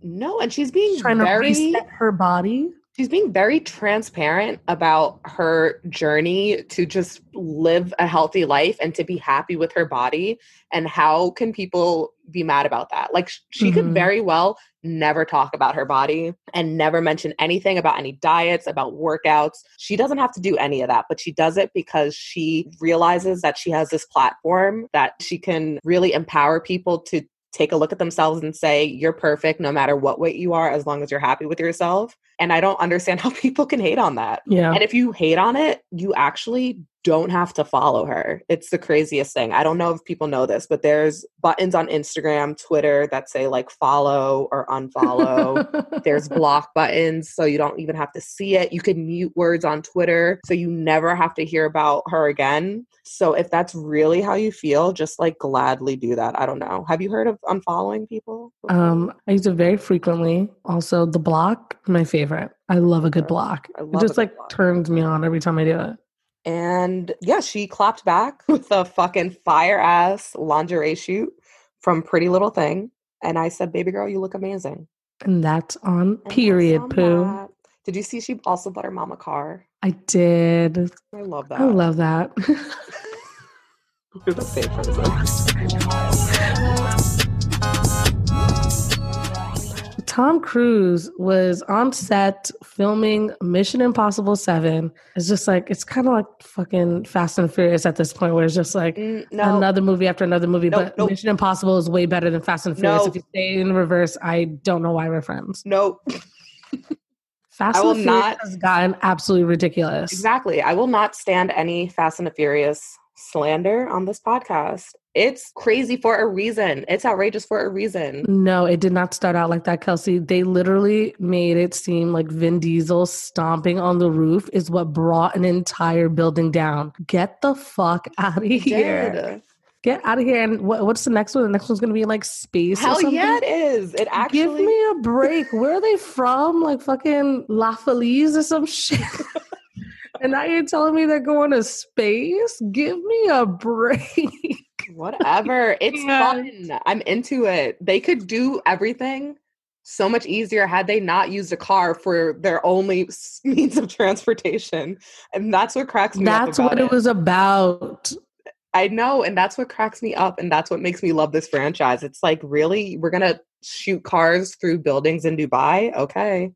No, and she's being trying very, to reset her body. She's being very transparent about her journey to just live a healthy life and to be happy with her body. And how can people be mad about that? Like, she mm-hmm. could very well never talk about her body and never mention anything about any diets, about workouts. She doesn't have to do any of that, but she does it because she realizes that she has this platform that she can really empower people to take a look at themselves and say, You're perfect no matter what weight you are, as long as you're happy with yourself. And I don't understand (laughs) how people can hate on that. Yeah. And if you hate on it, you actually don't have to follow her. It's the craziest thing. I don't know if people know this, but there's buttons on Instagram, Twitter that say like follow or unfollow. there's (laughs) block buttons so you don't even have to see it. You can mute words on Twitter so you never have to hear about her again. So if that's really how you feel, just like gladly do that. I don't know. Have you heard of unfollowing people? Um, I use it very frequently. Also, the block, my favorite. I love a good block. It just like block. turns me on every time I do it. And yeah, she clapped back (laughs) with a fucking fire ass lingerie shoot from Pretty Little Thing. And I said, Baby girl, you look amazing. And that's on and period, that's on Pooh. That. Did you see she also bought her mom a car? I did. I love that. I love that. (laughs) (laughs) You're the same person. Tom Cruise was on set filming Mission Impossible 7. It's just like, it's kind of like fucking Fast and Furious at this point, where it's just like mm, no. another movie after another movie. But. Mission Impossible is way better than Fast and Furious. If you stay in reverse, I don't know why we're friends. Nope. (laughs) Fast and Furious not, has gotten absolutely ridiculous. Exactly. I will not stand any Fast and the Furious slander on this podcast. It's crazy for a reason. It's outrageous for a reason. No, it did not start out like that, Kelsey. They literally made it seem like Vin Diesel stomping on the roof is what brought an entire building down. Get the fuck out of here. Get out of here. And what, what's the next one? The next one's going to be like space. Hell yeah, it is. It actually. Give me a break. Where are they from? Like fucking Los Feliz or some shit. (laughs) and now you're telling me they're going to space? Give me a break. (laughs) Whatever. It's yeah. fun. I'm into it. They could do everything so much easier had they not used a car for their only (laughs) means of transportation. And that's what cracks me that's up. That's what it, was about. I know. And that's what cracks me up. And that's what makes me love this franchise. It's like, really? We're to shoot cars through buildings in Dubai? Okay.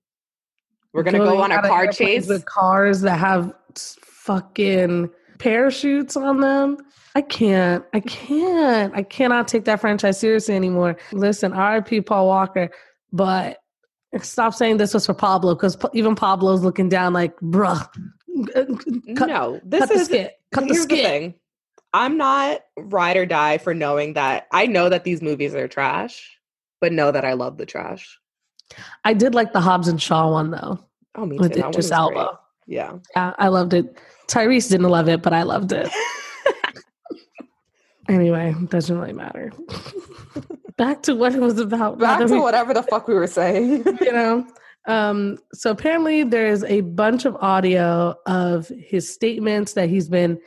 We're going to go on a car chase with cars that have fucking parachutes on them. I can't. I can't. I cannot take that franchise seriously anymore. Listen, RIP Paul Walker, but stop saying this was for Pablo because even Pablo's looking down like, bruh. Uh, cut, no, this cut is the skit. Cut the skit. The thing. I'm not ride or die for knowing that I know that these movies are trash, but know that I love the trash. I did like the Hobbs and Shaw one though. Oh, me too. With Idris Elba. Yeah. Yeah, I loved it. Tyrese didn't love it, but I loved it. (laughs) Anyway, doesn't really matter. Back to what it was about. Back to we, whatever the fuck we were saying. (laughs) you know, Um, so apparently, there's a bunch of audio of his statements that he's been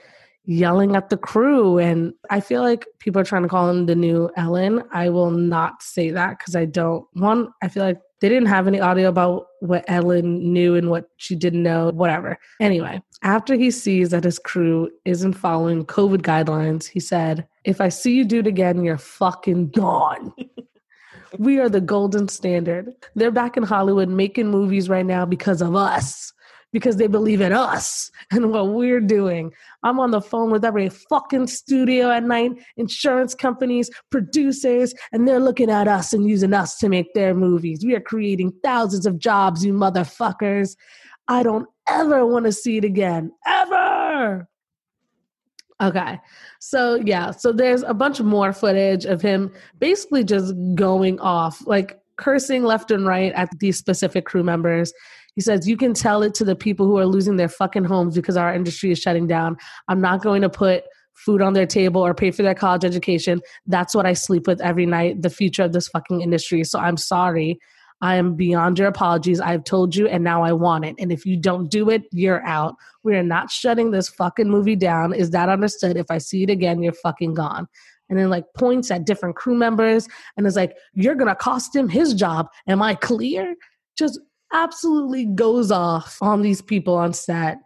yelling at the crew. And I feel like people are trying to call him the new Ellen. I will not say that because I don't. One, I feel like they didn't have any audio about what Ellen knew and what she didn't know, whatever. Anyway, after he sees that his crew isn't following COVID guidelines, he said, If I see you do it again, you're fucking gone. (laughs) we are the golden standard. They're back in Hollywood making movies right now because of us because they believe in us and what we're doing. I'm on the phone with every fucking studio at night, insurance companies, producers, and they're looking at us and using us to make their movies. We are creating thousands of jobs, you motherfuckers. I don't ever want to see it again. Ever. Okay. So, yeah. So, there's a bunch more footage of him basically just going off, like cursing left and right at these specific crew members he says, You can tell it to the people who are losing their fucking homes because our industry is shutting down. I'm not going to put food on their table or pay for their college education. That's what I sleep with every night, the future of this fucking industry. So I'm sorry. I am beyond your apologies. I've told you and now I want it. And if you don't do it, you're out. We are not shutting this fucking movie down. Is that understood? If I see it again, you're fucking gone. And then like points at different crew members and is like, you're gonna cost him his job. Am I clear? Just absolutely goes off on these people on set.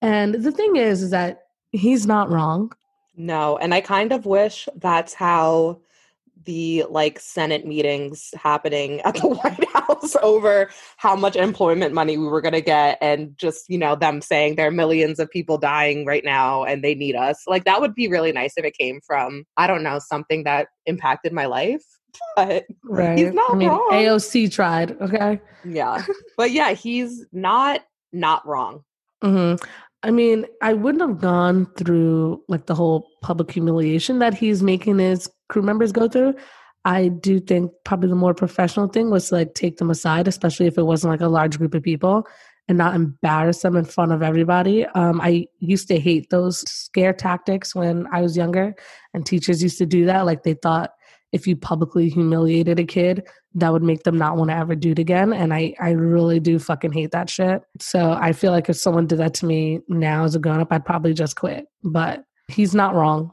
And the thing is, is that he's not wrong. No, and I kind of wish that's how the like Senate meetings happening at the (laughs) White House over how much employment money we were going to get, and just, you know, them saying there are millions of people dying right now and they need us. Like, that would be really nice if it came from, I don't know, something that impacted my life (laughs) but right. he's not I mean, wrong. AOC tried, okay? Yeah. (laughs) but yeah, he's not not wrong. Mm-hmm. I mean, I wouldn't have gone through like the whole public humiliation that he's making his crew members go through. I do think probably the more professional thing was to like take them aside, especially if it wasn't like a large group of people and not embarrass them in front of everybody. Um, I used to hate those scare tactics when I was younger, and teachers used to do that. Like they thought if you publicly humiliated a kid, that would make them not want to ever do it again. And I, I really do fucking hate that shit. So I feel like if someone did that to me now as a grown up, I'd probably just quit. But he's not wrong.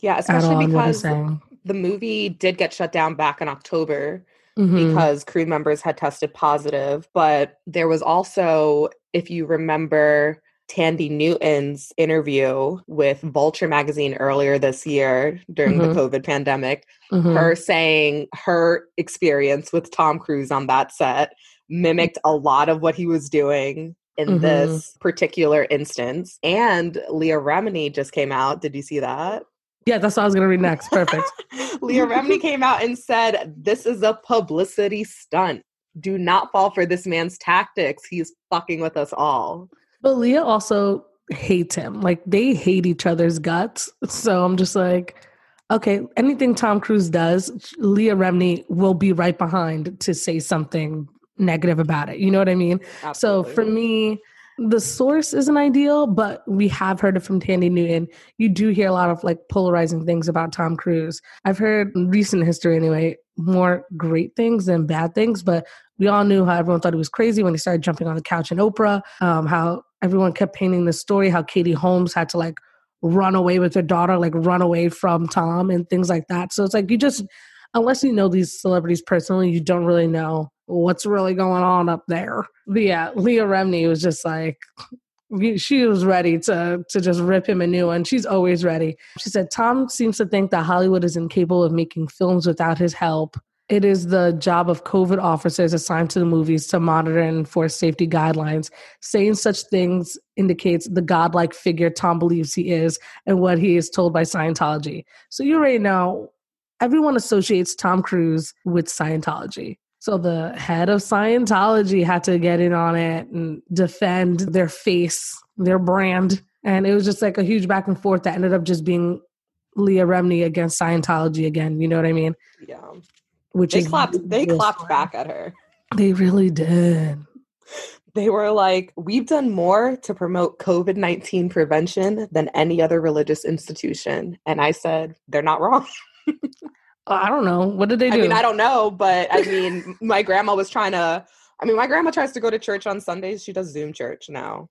Yeah, especially because the movie did get shut down back in October mm-hmm. because crew members had tested positive. But there was also, if you remember, Thandie Newton's interview with Vulture magazine earlier this year during mm-hmm. the COVID pandemic, mm-hmm. her saying her experience with Tom Cruise on that set mimicked a lot of what he was doing in mm-hmm. this particular instance. And Leah Remini just came out. Did you see that? Yeah, that's what I was going to read next. Perfect. (laughs) Leah Remini (laughs) came out and said, This is a publicity stunt. Do not fall for this man's tactics. He's fucking with us all. But Leah also hates him. Like they hate each other's guts. So I'm just like, okay, anything Tom Cruise does, Leah Remini will be right behind to say something negative about it. You know what I mean? Absolutely. So for me, the source isn't ideal, but we have heard it from Thandie Newton. You do hear a lot of like polarizing things about Tom Cruise. I've heard recent history anyway, more great things than bad things, but we all knew how everyone thought he was crazy when he started jumping on the couch in Oprah, um, how everyone kept painting the story how Katie Holmes had to like run away with her daughter, like run away from Tom and things like that. So it's like you just, unless you know these celebrities personally, you don't really know what's really going on up there. But yeah, Leah Remini was just like, she was ready to to just rip him a new one. She's always ready. She said Tom seems to think that Hollywood is incapable of making films without his help it is the job of COVID officers assigned to the movies to monitor and enforce safety guidelines. Saying such things indicates the godlike figure Tom believes he is and what he is told by Scientology. So you already know everyone associates Tom Cruise with Scientology. So the head of Scientology had to get in on it and defend their face, their brand. And it was just like a huge back and forth that ended up just being Leah Remini against Scientology again. You know what I mean? Yeah. Which they clapped they clapped back at her. They really did. They were like, We've done more to promote COVID 19 prevention than any other religious institution. And I said, They're not wrong. Uh, I don't know. What did they do? I mean, I don't know, but I mean, my grandma was trying to I mean, my grandma tries to go to church on Sundays. She does Zoom church now.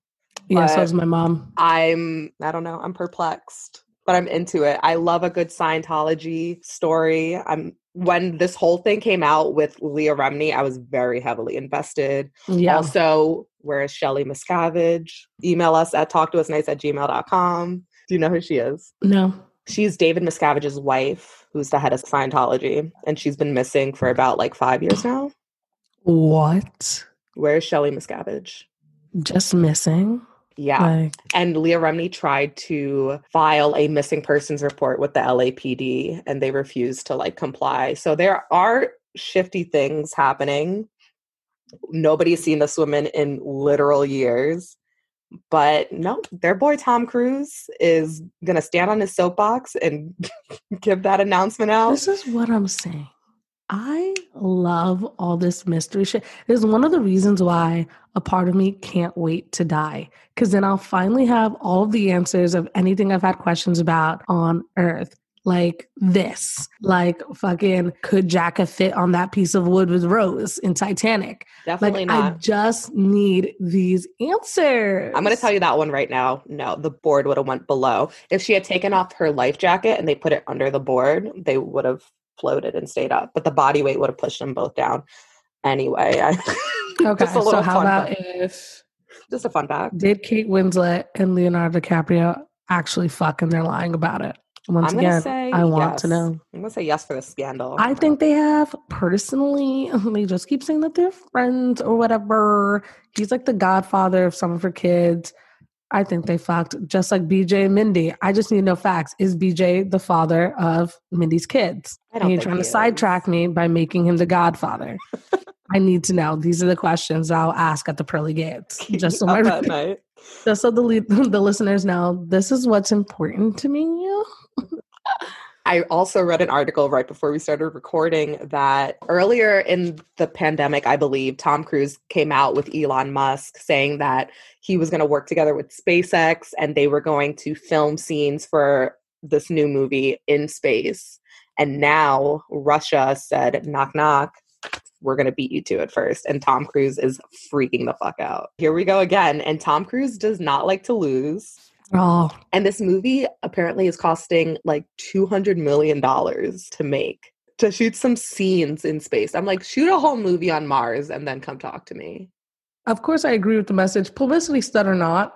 Yeah, so does my mom. I'm I don't know, I'm perplexed, but I'm into it. I love a good Scientology story. I'm when this whole thing came out with Leah Remini, I was very heavily invested. Yeah. Also, where is Shelly Miscavige? Email us at talktouasnice at gmail.com. Do you know who she is? no. She's David Miscavige's wife, who's the head of Scientology, and she's been missing for about like five years now. What? Where is Shelly Miscavige? Just missing? Yeah. Like, And Leah Remini tried to file a missing persons report with the LAPD and they refused to like comply. So there are shifty things happening. Nobody's seen this woman in literal years. But no, their boy Tom Cruise is going to stand on his soapbox and (laughs) give that announcement out. this is what I'm saying. I love all this mystery shit. It's one of the reasons why a part of me can't wait to die. Because then I'll finally have all of the answers of anything I've had questions about on Earth. Like this. Like fucking could Jacka fit on that piece of wood with Rose in Titanic? Definitely like I just need these answers. I'm going to tell you that one right now. No, the board would have went below. If she had taken off her life jacket and they put it under the board, they would have floated and stayed up. But the body weight would have pushed them both down. Anyway, I, (laughs) Okay, just a so how fun about fact. if just a fun fact. did Kate Winslet and Leonardo DiCaprio actually fuck and they're lying about it? Once I'm gonna again, say I want to know. I'm gonna say yes for the scandal. I think they have personally. (laughs) They just keep saying that they're friends or whatever. He's like the godfather of some of her kids. I think they fucked just like BJ and Mindy. I just need to know facts. Is BJ the father of Mindy's kids? And you're trying to sidetrack me by making him the godfather. (laughs) I need to know. These are the questions I'll ask at the pearly gates. (laughs) Just so my (laughs) night. just so the the listeners know, this is what's important to me. I also read an article right before we started recording that earlier in the pandemic, I believe, Tom Cruise came out with Elon Musk saying that he was going to work together with SpaceX and they were going to film scenes for this new movie in space. And now Russia said, knock, knock, we're going to beat you to it first. And Tom Cruise is freaking the fuck out. Here we go again. And Tom Cruise does not like to lose. Oh, And this movie apparently is costing like $200 million to make, to shoot some scenes in space. I'm like, shoot a whole movie on Mars and then come talk to me. of course, I agree with the message. Publicity stud or not,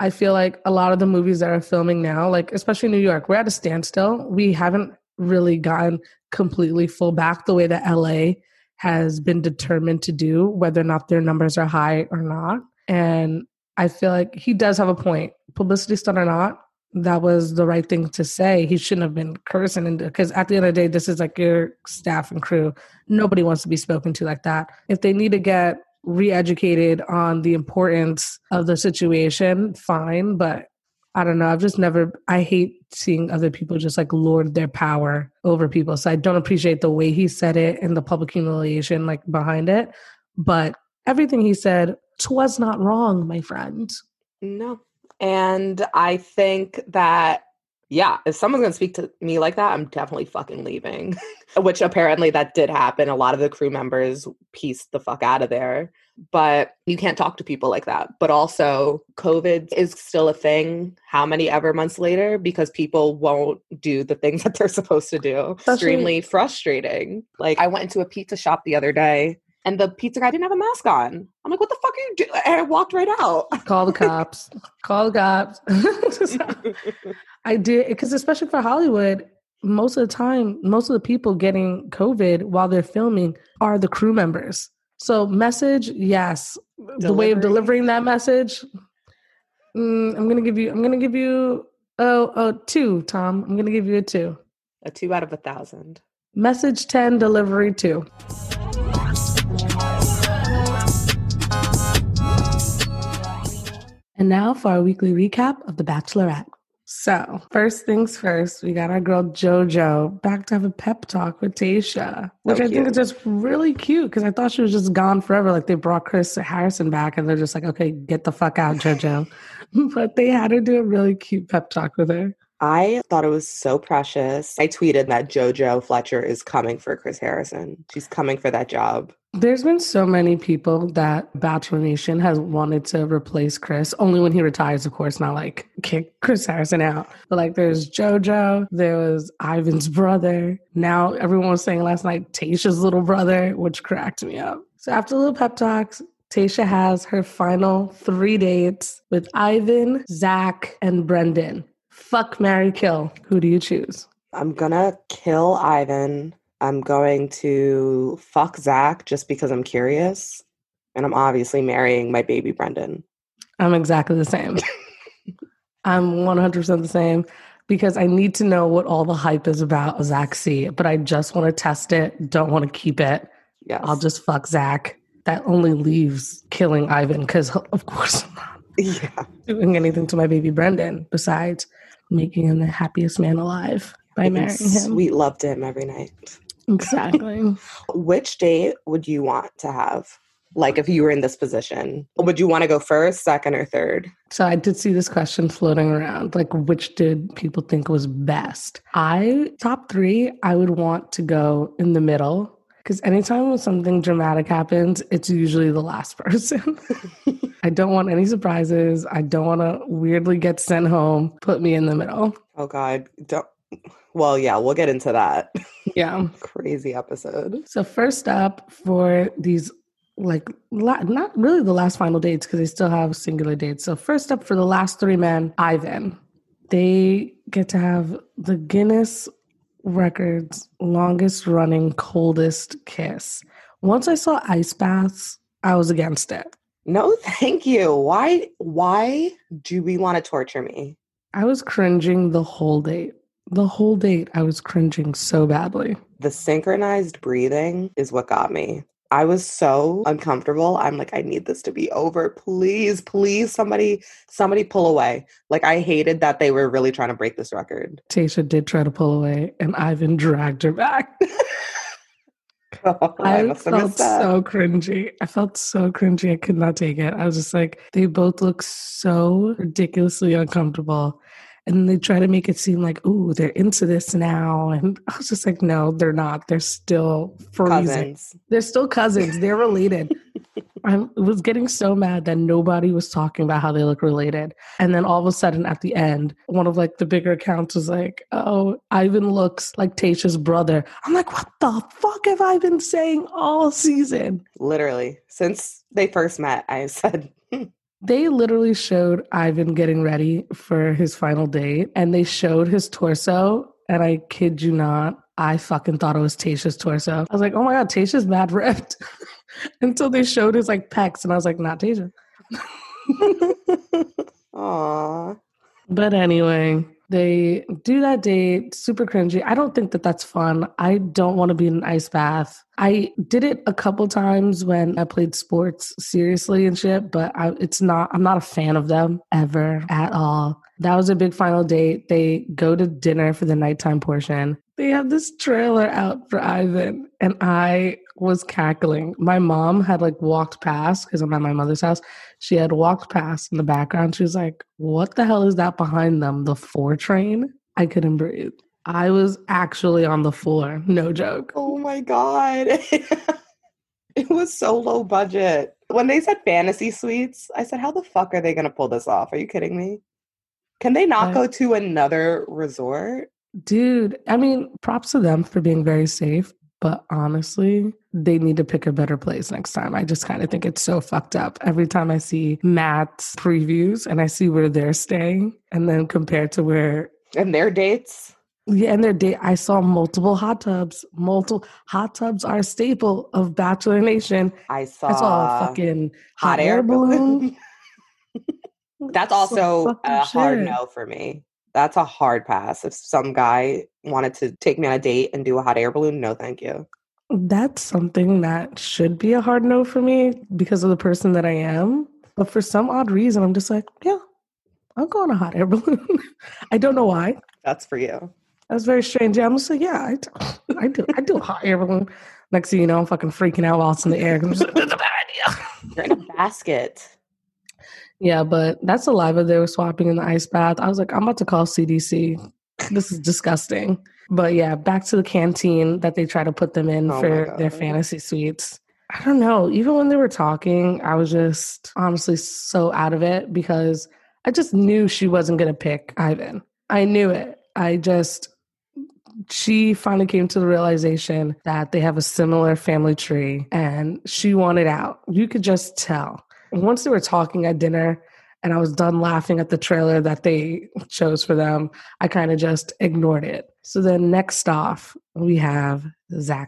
I feel like a lot of the movies that are filming now, like especially New York, we're at a standstill. We haven't really gotten completely full back the way that LA has been determined to do, whether or not their numbers are high or not. And I feel like he does have a point. Publicity stunt or not, that was the right thing to say. He shouldn't have been cursing because at the end of the day, this is like your staff and crew. Nobody wants to be spoken to like that. If they need to get re-educated on the importance of the situation, fine. But I don't know. I've just never. I hate seeing other people just like lord their power over people. So I don't appreciate the way he said it and the public humiliation like behind it. But everything he said, twas not wrong, my friend. No. And I think that, yeah, if someone's going to speak to me like that, I'm definitely fucking leaving. (laughs) Which apparently that did happen. A lot of the crew members pieced the fuck out of there. But you can't talk to people like that. But also, COVID is still a thing how many ever months later because people won't do the things (laughs) that they're supposed to do. Extremely frustrating. Like, I went into a pizza shop the other day and the pizza guy didn't have a mask on. I'm like, what the fuck are you doing? And I walked right out. (laughs) Call the cops. Call the cops. (laughs) I did because especially for Hollywood, most of the time, most of the people getting COVID while they're filming are the crew members. So message, yes. The way of delivering that message, mm, I'm gonna give you. I'm gonna give you. Oh, oh, two, Tom. I'm gonna give you a two. a two out of a thousand. Message ten, delivery two. And now for our weekly recap of The Bachelorette. So, first things first, we got our girl JoJo back to have a pep talk with Tasha, which So I think is just really cute because I thought she was just gone forever. Like they brought Chris Harrison back and they're just like, okay, get the fuck out, JoJo. (laughs) but they had her do a really cute pep talk with her. I thought it was so precious. I tweeted that JoJo Fletcher is coming for Chris Harrison. She's coming for that job. There's been so many people that Bachelor Nation has wanted to replace Chris, only when he retires, of course, not like kick Chris Harrison out. But like there's JoJo, there was Ivan's brother. Now everyone was saying last night Tasha's little brother, which cracked me up. So after little pep talks, Tasha has her final three dates with Ivan, Zach, and Brendan. Fuck, Mary, kill. Who do you choose? I'm gonna kill Ivan. I'm going to fuck Zach just because I'm curious. And I'm obviously marrying my baby Brendan. I'm exactly the same. (laughs) I'm 100% the same because I need to know what all the hype is about Zach C, but I just want to test it, don't want to keep it. Yes. I'll just fuck Zach. That only leaves killing Ivan because, (laughs) of course, I'm not Yeah. (laughs) doing anything to my baby Brendan besides making him the happiest man alive by Making marrying him. Sweet love to him every night. Exactly. (laughs) Which date would you want to have? Like if you were in this position, would you want to go first, second, or third? so I did see this question floating around like, which did people think was best? I, top three, I would want to go in the middle. Because anytime when something dramatic happens, it's usually the last (laughs) person. (laughs) I don't want any surprises. I don't want to weirdly get sent home. Put me in the middle. Oh God, don't. Well, yeah, we'll get into that. Yeah. (laughs) Crazy episode. So first up for these like la- not really the last final dates because they still have singular dates. So first up for the last three men, Ivan. They get to have the Guinness records longest running coldest kiss. Once I saw ice baths, I was against it. No, thank you. Why? Why do we want to torture me? I was cringing the whole date. The whole date, I was cringing so badly. The synchronized breathing is what got me. I was so uncomfortable. I'm like, I need this to be over. Please, please, somebody, somebody pull away. Like, I hated that they were really trying to break this record. Tasha did try to pull away, and Ivan dragged her back. (laughs) Oh, I I, felt so cringy. I felt so cringy. I could not take it. I was just like, they both look so ridiculously uncomfortable. And they try to make it seem like, ooh, they're into this now. And I was just like, no, they're not. They're still freezing. Cousins. They're still cousins. They're (laughs) related. I was getting so mad that nobody was talking about how they look related. And then all of a sudden at the end, one of like the bigger accounts was like, oh, Ivan looks like Tasha's brother. I'm like, what the fuck have I been saying all season? Literally, since they first met, I said, They literally showed Ivan getting ready for his final date and they showed his torso. And I kid you not, I fucking thought it was Tasha's torso. I was like, oh my God, Tasha's mad ripped. (laughs) Until they showed his like pecs. And I was like, not Tasha. (laughs) Aw. But anyway, they do that date, super cringy. I don't think that that's fun. I don't want to be in an ice bath. I did it a couple times when I played sports seriously and shit, but I, it's not, I'm not a fan of them ever at all. That was a big final date. They go to dinner for the nighttime portion. They have this trailer out for Ivan, and I was cackling. My mom had like walked past because I'm at my mother's house. She had walked past in the background. She was like, What the hell is that behind them? The four train? I couldn't breathe. I was actually on the floor. No joke. Oh my God. (laughs) it was so low budget. When they said fantasy suites, I said, How the fuck are they going to pull this off? Are you kidding me? Can they not go to another resort? Dude, I mean, props to them for being very safe, but honestly, they need to pick a better place next time. I just kind of think it's so fucked up. Every time I see Matt's previews and I see where they're staying, and then compared to where And their dates? Yeah, and their date, I saw multiple hot tubs. Multiple hot tubs are a staple of Bachelor Nation. I saw I saw a fucking hot air balloon. (laughs) That's also fucking a hard shit. no for me. That's a hard pass. If some guy wanted to take me on a date and do a hot air balloon, no, thank you. That's something that should be a hard no for me because of the person that I am. But for some odd reason, I'm just like, yeah, I'll go on a hot air (laughs) balloon. I don't know why. That's for you. That's very strange. Yeah, I'm just like, yeah, I do, I do, I do a hot air balloon. Next thing you know, I'm fucking freaking out while it's in the air. I'm just like, that's a bad idea. You're in a basket. Yeah, but that saliva they were swapping in the ice bath. I was like, I'm about to call CDC. This is disgusting. But yeah, back to the canteen that they try to put them in Oh for their fantasy suites. I don't know. Even when they were talking, I was just honestly so out of it because I just knew she wasn't going to pick Ivan. I knew it. I just, she finally came to the realization that they have a similar family tree and she wanted out. You could just tell. Once they were talking at dinner and I was done laughing at the trailer that they chose for them, I kind of just ignored it. So then next off, we have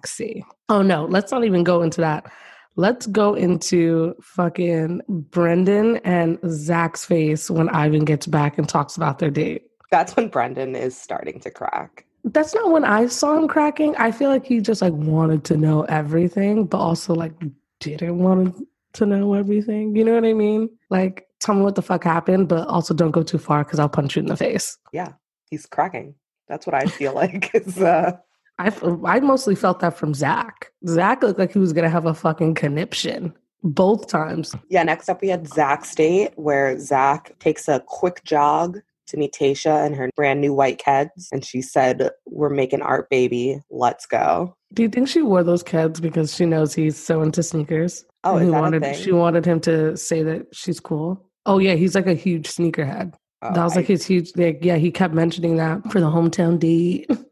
C. Oh no, let's not even go into that. Let's go into fucking Brendan and Zach's face when Ivan gets back and talks about their date. That's when Brendan is starting to crack. That's not when I saw him cracking. I feel like he just like wanted to know everything, but also like didn't want to know everything. You know what I mean? Like, tell me what the fuck happened, but also don't go too far because I'll punch you in the face. Yeah, he's cracking. That's what I feel like (laughs) is uh I, I mostly felt that from Zach. Zach looked like he was gonna have a fucking conniption both times. Yeah, next up we had Zach's date, where Zach takes a quick jog to meet Tasha and her brand new white Keds. And she said, We're making art, baby. Let's go. Do you think she wore those Keds because she knows he's so into sneakers? Oh, And is that a wanted, thing? She wanted him to say that she's cool. Oh yeah, he's like a huge sneakerhead. Oh, that was like I- his huge. Like, yeah, he kept mentioning that for the hometown date. (laughs)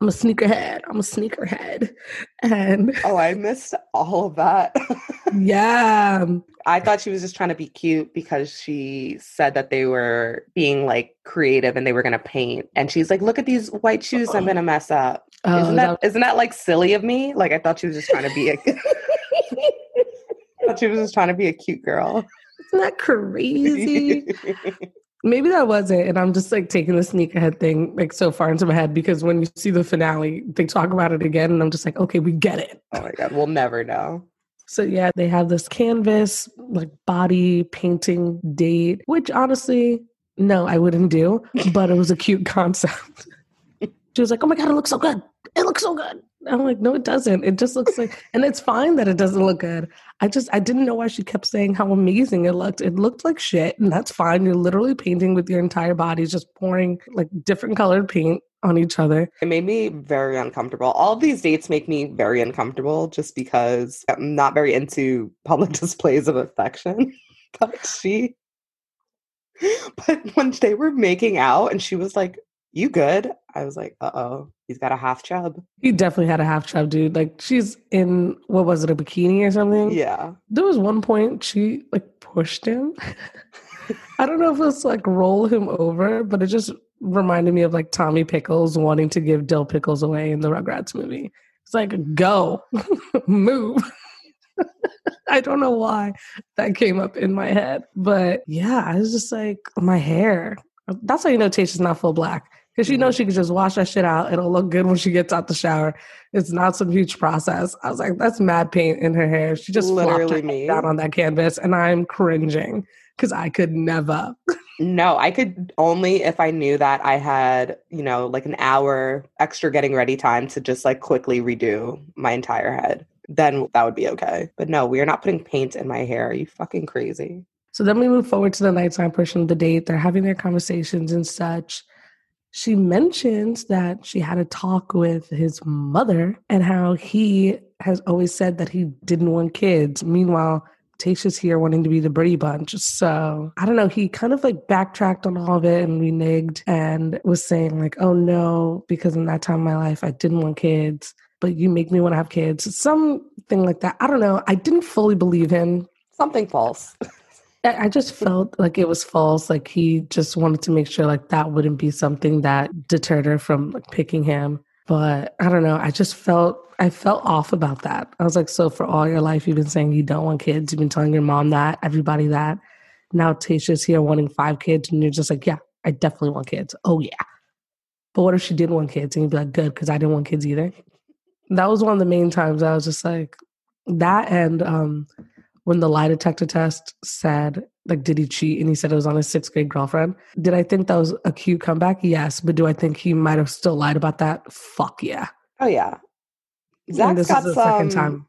I'm a sneakerhead. I'm a sneakerhead, and oh, I missed all of that. (laughs) yeah, I thought she was just trying to be cute because she said that they were being like creative and they were gonna paint. And she's like, Look at these white shoes I'm gonna mess up. oh, isn't that, isn't that like silly of me? Like I thought she was just trying to be a (laughs) I thought she was just trying to be a cute girl. (laughs) isn't that crazy? Maybe that wasn't, and I'm just like taking the sneakerhead thing like so far into my head because when you see the finale, they talk about it again, and I'm just like, okay, we get it. oh my god, we'll never know. So yeah, they have this canvas like body painting date, which honestly, no, I wouldn't do, but it was a cute (laughs) concept. (laughs) she was like, "Oh my god, it looks so good! It looks so good." I'm like, "No, it doesn't. It just looks like," and it's fine that it doesn't look good. I just I didn't know why she kept saying how amazing it looked. It looked like shit, and that's fine. You're literally painting with your entire body, just pouring like different colored paint on each other. It made me very uncomfortable. All these dates make me very uncomfortable just because I'm not very into public (laughs) displays of affection. (laughs) but she, (laughs) but when they were making out and she was like, You good? I was like, Uh oh, he's got a half chub. He definitely had a half chub, dude. Like she's in what was it, a bikini or something? Yeah. There was one point she like pushed him. (laughs) I don't know if it was like roll him over, but it just reminded me of like Tommy Pickles wanting to give Dill Pickles away in the Rugrats movie. It's like, go, (laughs) move. (laughs) I don't know why that came up in my head. But yeah, I was just like, my hair. That's how you know Tasha's not full black. Because she knows she can just wash that shit out. It'll look good when she gets out the shower. It's not some huge process. I was like, that's mad paint in her hair. She just Literally me. down on that canvas, and I'm cringing because I could never. No, I could only if I knew that I had, you know, like an hour extra getting ready time to just like quickly redo my entire head. Then that would be okay. But no, we are not putting paint in my hair. Are you fucking crazy? So then we move forward to the nighttime portion of the date. They're having their conversations and such. She mentions that she had a talk with his mother and how he has always said that he didn't want kids. Meanwhile, Tasha's here wanting to be the Brady Bunch. So I don't know. He kind of like backtracked on all of it and reneged and was saying, like, oh no, because in that time of my life, I didn't want kids, but you make me want to have kids. Something like that. I don't know. I didn't fully believe him. Something false. (laughs) I just felt like it was false. Like he just wanted to make sure like that wouldn't be something that deterred her from like picking him. But I don't know. I just felt I felt off about that. I was like, so for all your life you've been saying you don't want kids. You've been telling your mom that, everybody that. Now Tasha's here wanting five kids, and you're just like, yeah, I definitely want kids. Oh yeah. But what if she didn't want kids? And you'd be like, good, because I didn't want kids either. That was one of the main times I was just like, that and um when the lie detector test said like did he cheat and he said it was on his sixth grade girlfriend did i think that was a cute comeback yes but do i think he might have still lied about that fuck yeah Oh yeah. And Zach's this got is the some second time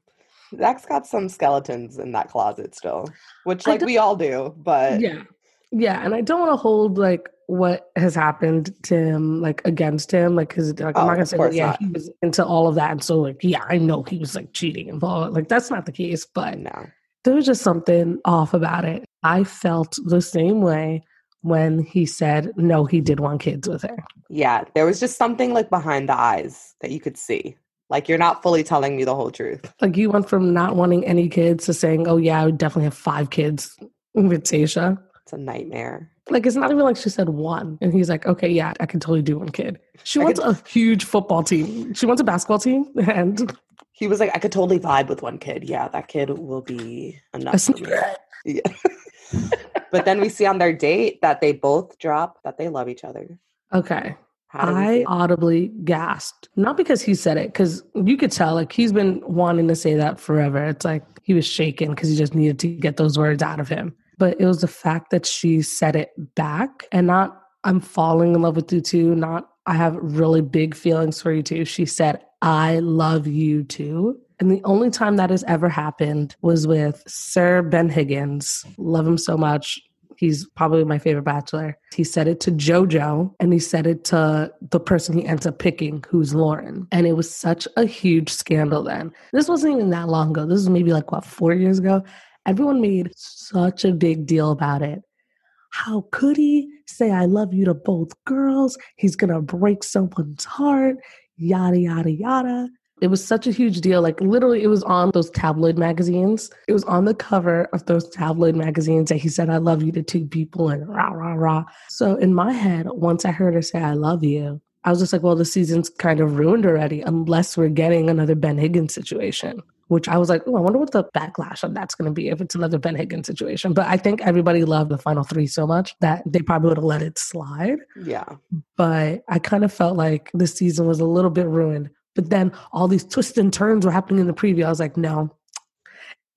Zach's got some skeletons in that closet still, which like we all do, but yeah. Yeah. And I don't want to hold like what has happened to him like against him. Like cause like Oh, I'm not gonna say like, yeah, not. he was into all of that. And so like, yeah, I know he was like cheating and blah. like that's not the case, but no. There was just something off about it. I felt the same way when he said no, he did want kids with her. Yeah, there was just something like behind the eyes that you could see. Like you're not fully telling me the whole truth. Like you went from not wanting any kids to saying, "Oh yeah, I would definitely have five kids with Tasha." It's a nightmare. Like it's not even like she said one, and he's like, "Okay, yeah, I can totally do one kid." She I wants could- a huge football team. She wants a basketball team (laughs) and He was like, I could totally vibe with one kid. Yeah, that kid will be enough. for me." Yeah. (laughs) but then we see on their date that they both drop that they love each other. Okay, How do we I audibly gasped. Not because he said it, because you could tell, like, he's been wanting to say that forever. It's like he was shaking because he just needed to get those words out of him. But it was the fact that she said it back and not, I'm falling in love with you too, not, I have really big feelings for you too. She said, I love you too. And the only time that has ever happened was with Sir Ben Higgins. Love him so much. He's probably my favorite bachelor. He said it to JoJo and he said it to the person he ends up picking, who's Lauren. And it was such a huge scandal then. This wasn't even that long ago. This was maybe like, what, four years ago? Everyone made such a big deal about it. How could he say, I love you to both girls? He's going to break someone's heart, yada, yada, yada. It was such a huge deal. Like literally, it was on those tabloid magazines. It was on the cover of those tabloid magazines that he said, I love you to two people and rah, rah, rah. So in my head, once I heard her say, I love you, I was just like, well, the season's kind of ruined already, unless we're getting another Ben Higgins situation. Which I was like, oh, I wonder what the backlash on that's going to be if it's another Ben Higgins situation. But I think everybody loved the final three so much that they probably would have let it slide Yeah. but I kind of felt like the season was a little bit ruined. But then all these twists and turns were happening in the preview. I was like, no,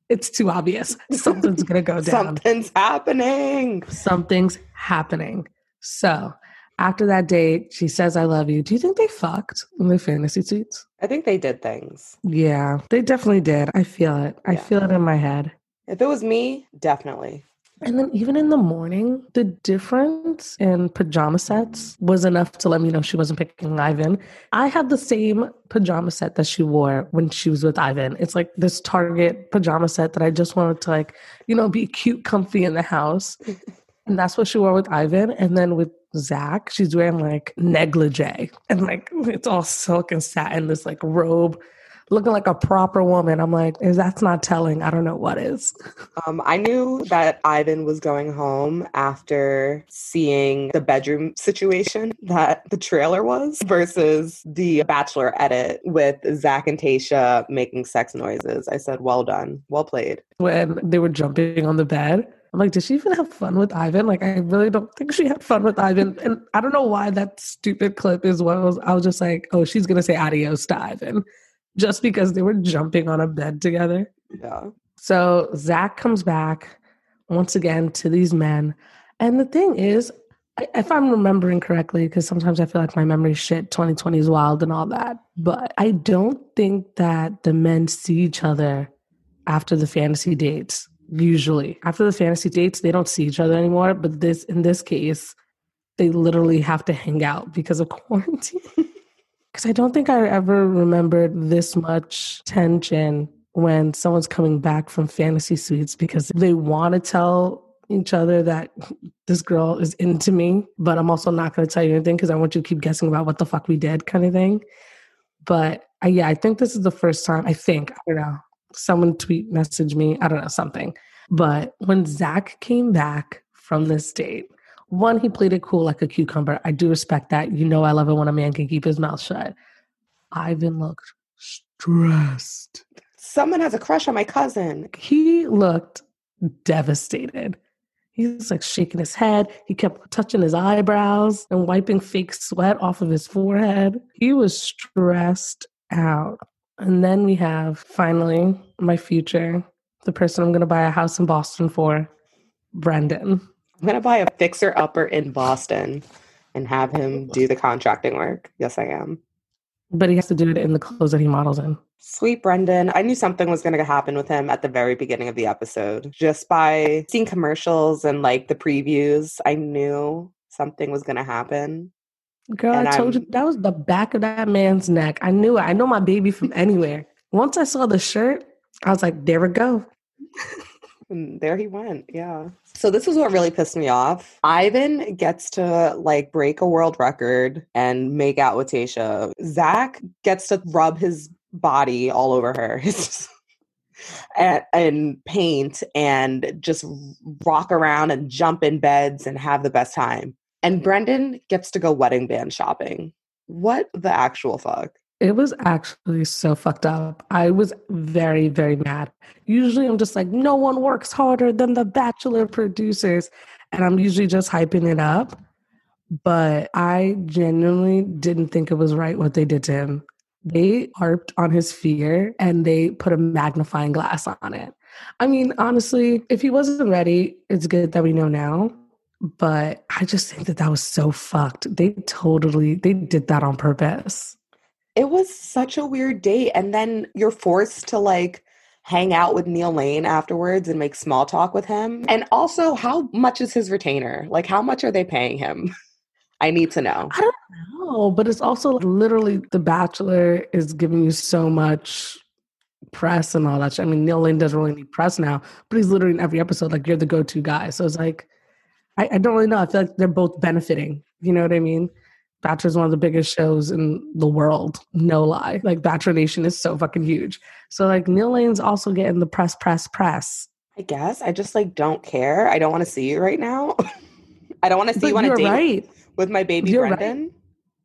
it's too obvious. Something's going to go down. (laughs) Something's happening. Something's happening. So after that date, she says, I love you. Do you think they fucked in their fantasy suites? I think they did things. Yeah, they definitely did. I feel it. I Yeah. feel it in my head. If it was me, definitely. And then even in the morning, the difference in pajama sets was enough to let me know she wasn't picking Ivan. I had the same pajama set that she wore when she was with Ivan. It's like this Target pajama set that I just wanted to like, you know, be cute, comfy in the house. (laughs) And that's what she wore with Ivan. And then with Zach, she's wearing like negligee and like it's all silk and satin, this like robe, looking like a proper woman. I'm like, if that's not telling, I don't know what is. Um, I knew that Ivan was going home after seeing the bedroom situation that the trailer was versus the Bachelor edit with Zach and Tayshia making sex noises. I said, well done. Well played. when they were jumping on the bed. I'm like, did she even have fun with Ivan? Like, I really don't think she had fun with Ivan. And I don't know why that stupid clip is what I was, I was just like, oh, she's going to say adios to Ivan just because they were jumping on a bed together. Yeah. So Zach comes back once again to these men. And the thing is, if I'm remembering correctly, because sometimes I feel like my memory shit, 2020 is wild and all that, but I don't think that the men see each other after the fantasy dates. Usually, after the fantasy dates, they don't see each other anymore. But this, in this case, they literally have to hang out because of (laughs) quarantine. Because I don't think I ever remembered this much tension when someone's coming back from fantasy suites because they want to tell each other that (laughs) this girl is into me, but I'm also not going to tell you anything because I want you to keep guessing about what the fuck we did, kind of thing. But uh, yeah, I think this is the first time. I think I don't know. Someone tweet message me. I don't know something. But when Zach came back from this date, one, he played it cool like a cucumber. I do respect that. You know, I love it when a man can keep his mouth shut. Ivan looked stressed. Someone has a crush on my cousin. He looked devastated. He was like shaking his head. He kept touching his eyebrows and wiping fake sweat off of his forehead. He was stressed out. And then we have finally my future, the person I'm going to buy a house in Boston for, Brendan. I'm going to buy a fixer upper in Boston and have him do the contracting work. Yes, I am. But he has to do it in the clothes that he models in. Sweet Brendan. I knew something was going to happen with him at the very beginning of the episode. Just by seeing commercials and like the previews, I knew something was going to happen. Girl, and I told I'm, you that was the back of that man's neck. I knew it. I know my baby from (laughs) anywhere. Once I saw the shirt, I was like, there we go. and there he went. Yeah. So this is what really pissed me off. Ivan gets to like break a world record and make out with Tayshia. Zach gets to rub his body all over her. (laughs) and, and paint and just rock around and jump in beds and have the best time. And mm-hmm. Brendan gets to go wedding band shopping. What the actual fuck? It was actually so fucked up. I was very, very mad. Usually I'm just like, no one works harder than the Bachelor producers. And I'm usually just hyping it up. But I genuinely didn't think it was right what they did to him. They harped on his fear and they put a magnifying glass on it. I mean, honestly, if he wasn't ready, it's good that we know now. But I just think that that was so fucked. They totally, they did that on purpose it was such a weird date. And then you're forced to like hang out with Neil Lane afterwards and make small talk with him. And also, how much is his retainer? Like, how much are they paying him? I need to know. I don't know, but it's also literally The Bachelor is giving you so much press and all that. I mean, Neil Lane doesn't really need press now, but he's literally in every episode like you're the go-to guy. So it's like, I, I don't really know. I feel like they're both benefiting. You know what I mean? Bachelor is one of the biggest shows in the world. No lie. Like Bachelor Nation is so fucking huge. So like Neil Lane's also getting the press, press, press. I guess I just like don't care. I don't want to see you right now. (laughs) I don't want to see but you on a date right. with my baby you're Brendan.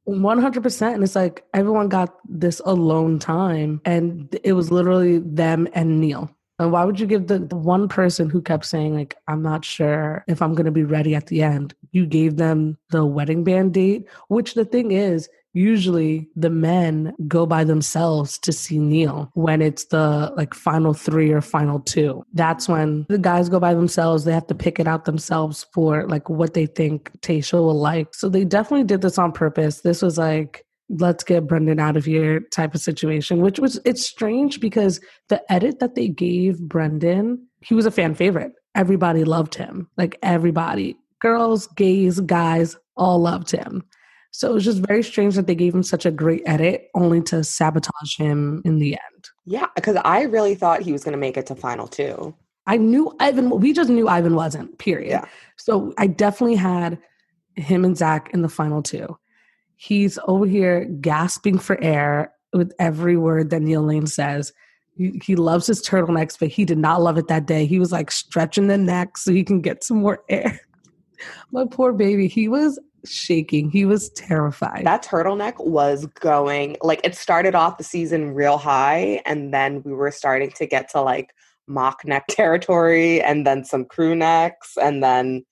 Hundred percent, and it's like everyone got this alone time, and it was literally them and Neil. And why would you give the, the one person who kept saying, like, I'm not sure if I'm going to be ready at the end? You gave them the wedding band date, which the thing is, usually the men go by themselves to see Neil when it's the like final three or final two. That's when the guys go by themselves. They have to pick it out themselves for like what they think Tayshia will like. So they definitely did this on purpose. This was like let's get Brendan out of here type of situation, which was, it's strange because the edit that they gave Brendan, he was a fan favorite. Everybody loved him. Like everybody, girls, gays, guys, all loved him. So it was just very strange that they gave him such a great edit only to sabotage him in the end. Yeah, because I really thought he was going to make it to final two. I knew Ivan, we just knew Ivan wasn't, period. Yeah. So I definitely had him and Zach in the final two. He's over here gasping for air with every word that Neil Lane says. He, he loves his turtlenecks, but he did not love it that day. He was like stretching the neck so he can get some more air. (laughs) My poor baby, he was shaking. He was terrified. That turtleneck was going like it started off the season real high, and then we were starting to get to like mock neck (laughs) territory, and then some crew necks, and then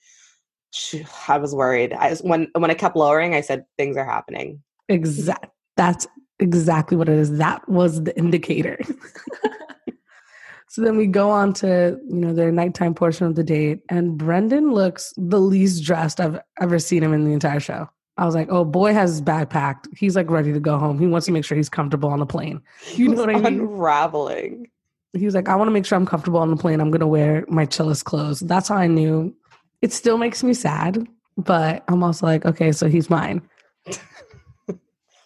I was worried. I when when it kept lowering, I said things are happening. Exact. That's exactly what it is. That was the indicator. (laughs) so then we go on to you know their nighttime portion of the date, and Brendan looks the least dressed I've ever seen him in the entire show. I was like, oh, boy has his bag packed. He's like ready to go home. He wants to make sure he's comfortable on the plane. (laughs) You know what I mean? Unraveling. He was like, I want to make sure I'm comfortable on the plane. I'm going to wear my chillest clothes. That's how I knew it still makes me sad, but I'm also like, okay, so he's mine.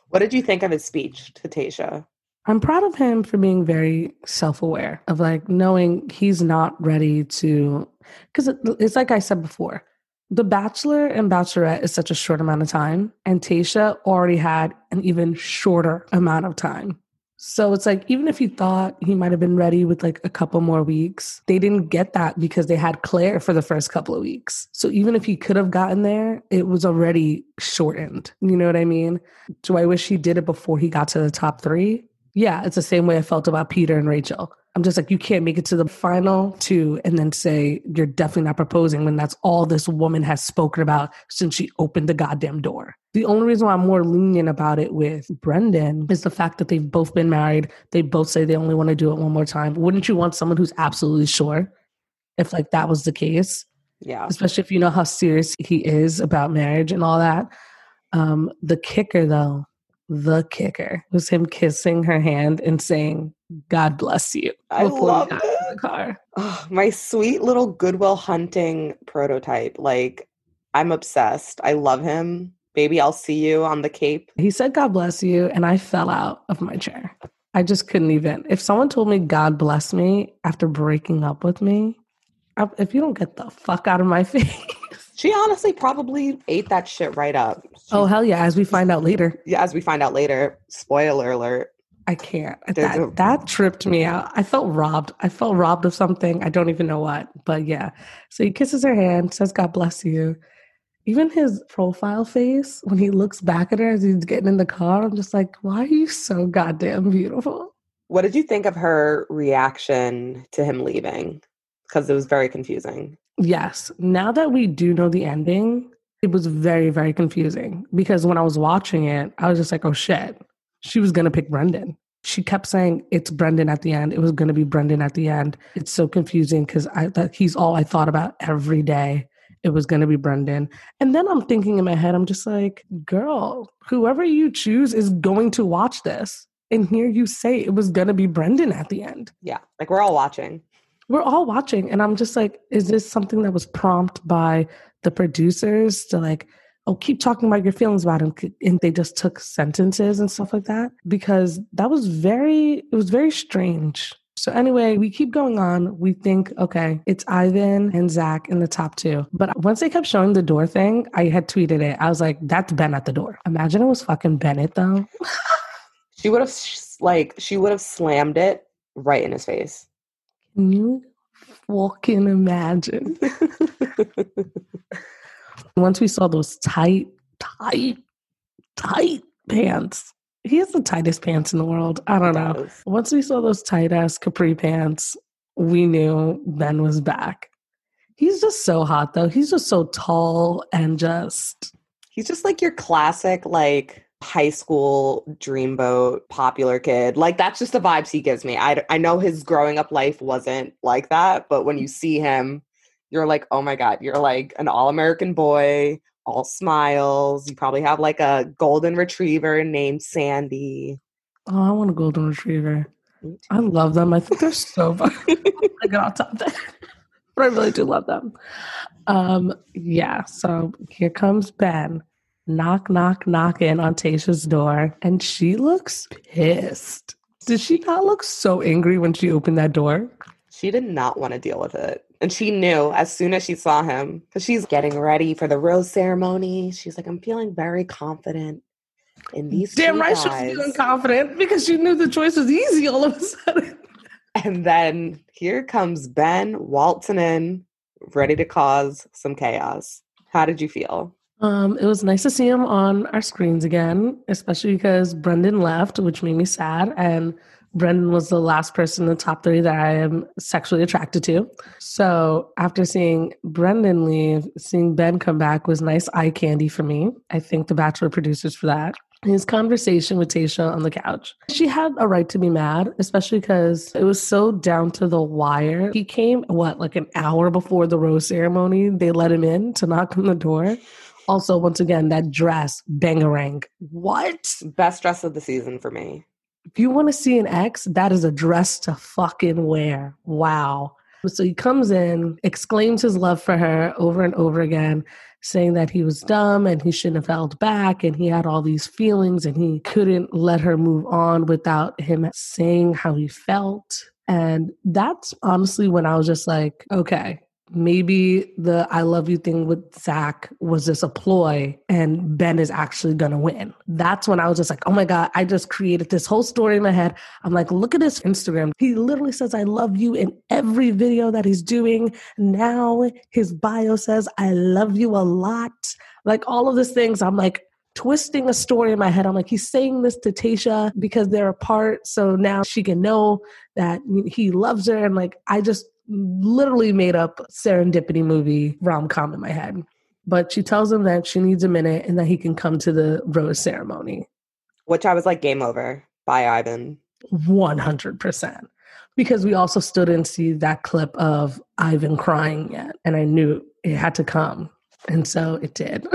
what did you think of his speech to Tayshia? I'm proud of him for being very self aware of like knowing he's not ready to, because it's like I said before, The Bachelor and Bachelorette is such a short amount of time, and Tayshia already had an even shorter amount of time. So it's like, even if he thought he might have been ready with like a couple more weeks, they didn't get that because they had Claire for the first couple of weeks. So even if he could have gotten there, it was already shortened. You know what I mean? Do I wish he did it before he got to the top three? Yeah, it's the same way I felt about Peter and Rachel. I'm just like, you can't make it to the final two and then say you're definitely not proposing when that's all this woman has spoken about since she opened the goddamn door. The only reason why I'm more lenient about it with Brendan is the fact that they've both been married. They both say they only want to do it one more time. Wouldn't you want someone who's absolutely sure if like that was the case? Yeah. Especially if you know how serious he is about marriage and all that. Um, the kicker though the kicker was him kissing her hand and saying, God bless you. I love the car. Oh, my sweet little Good Will Hunting prototype. Like, I'm obsessed. I love him. Baby, I'll see you on the Cape. He said, God bless you. And I fell out of my chair. I just couldn't even. If someone told me, God bless me after breaking up with me, if you don't get the fuck out of my (laughs) face. She honestly probably ate that shit right up. oh hell yeah! As we find out later. Yeah, as we find out later. Spoiler alert. I can't. That, that tripped me out. I felt robbed. I felt robbed of something. I don't even know what. But yeah. So he kisses her hand, says, God bless you. Even his profile face, when he looks back at her as he's getting in the car, I'm just like, why are you so goddamn beautiful? What did you think of her reaction to him leaving? Because it was very confusing. Yes. Now that we do know the ending, it was very, very confusing because when I was watching it, I was just like, oh shit, she was going to pick Brendan. She kept saying it's Brendan at the end. It was going to be Brendan at the end. It's so confusing because I that he's all I thought about every day. It was going to be Brendan. And then I'm thinking in my head, I'm just like, girl, whoever you choose is going to watch this and hear you say it was going to be Brendan at the end. Yeah. Like we're all watching we're all watching and i'm just like is this something that was prompted by the producers to like oh keep talking about your feelings about him and they just took sentences and stuff like that because that was very it was very strange so anyway, we keep going on. We think, okay, it's Ivan and Zach in the top two. But once they kept showing the door thing, I had tweeted it. I was like, that's Ben at the door. Imagine it was fucking Bennett though. (laughs) she would have like she would have slammed it right in his face. Can you fucking imagine? (laughs) Once we saw those tight, tight, tight pants. He has the tightest pants in the world. I don't know. Once we saw those tight ass capri pants, we knew Ben was back. He's just so hot though. He's just so tall and just he's just like your classic like high school dreamboat popular kid. Like that's just the vibes he gives me. I I know his growing up life wasn't like that, but when you see him, you're like, "Oh my god, you're like an all-American boy, all smiles. You probably have like a golden retriever named Sandy." Oh, I want a golden retriever. I love them. I think they're so fun. (laughs) (laughs) I get on top that. (laughs) But I really do love them. Um, yeah, so here comes Ben knock, knock, knocking on Tayshia's door, and she looks pissed. Did she not look so angry when she opened that door? She did not want to deal with it. And she knew as soon as she saw him, because she's getting ready for the rose ceremony. She's like, I'm feeling very confident in these. Damn right, guys. she was feeling confident because she knew the choice was easy all of a sudden. And then here comes Ben waltzing in, ready to cause some chaos. How did you feel? Um, it was nice to see him on our screens again, especially because Brendan left, which made me sad. And Brendan was the last person in the top three that I am sexually attracted to. So after seeing Brendan leave, seeing Ben come back was nice eye candy for me. I thank the Bachelor producers for that. His conversation with Tayshia on the couch. She had a right to be mad, especially because it was so down to the wire. He came, what, like an hour before the rose ceremony? They let him in to knock on the door. Also, once again, that dress, bangarang. What? Best dress of the season for me. If you want to see an ex, that is a dress to fucking wear. Wow. So he comes in, exclaims his love for her over and over again, saying that he was dumb and he shouldn't have held back and he had all these feelings and he couldn't let her move on without him saying how he felt. And that's honestly when I was just like, okay, maybe the I love you thing with Zach was just a ploy and Ben is actually to win. That's when I was just like, oh my God, I just created this whole story in my head. I'm like, look at his Instagram. He literally says, I love you in every video that he's doing. Now his bio says, I love you a lot. Like all of these things. I'm like, twisting a story in my head. I'm like, he's saying this to Tayshia because they're apart. So now she can know that he loves her. And like, I just literally made up serendipity movie rom com in my head. But she tells him that she needs a minute and that he can come to the rose ceremony. Which I was like, game over. Bye, Ivan. 100%. Because we also still didn't see that clip of Ivan crying yet. And I knew it had to come. And so it did.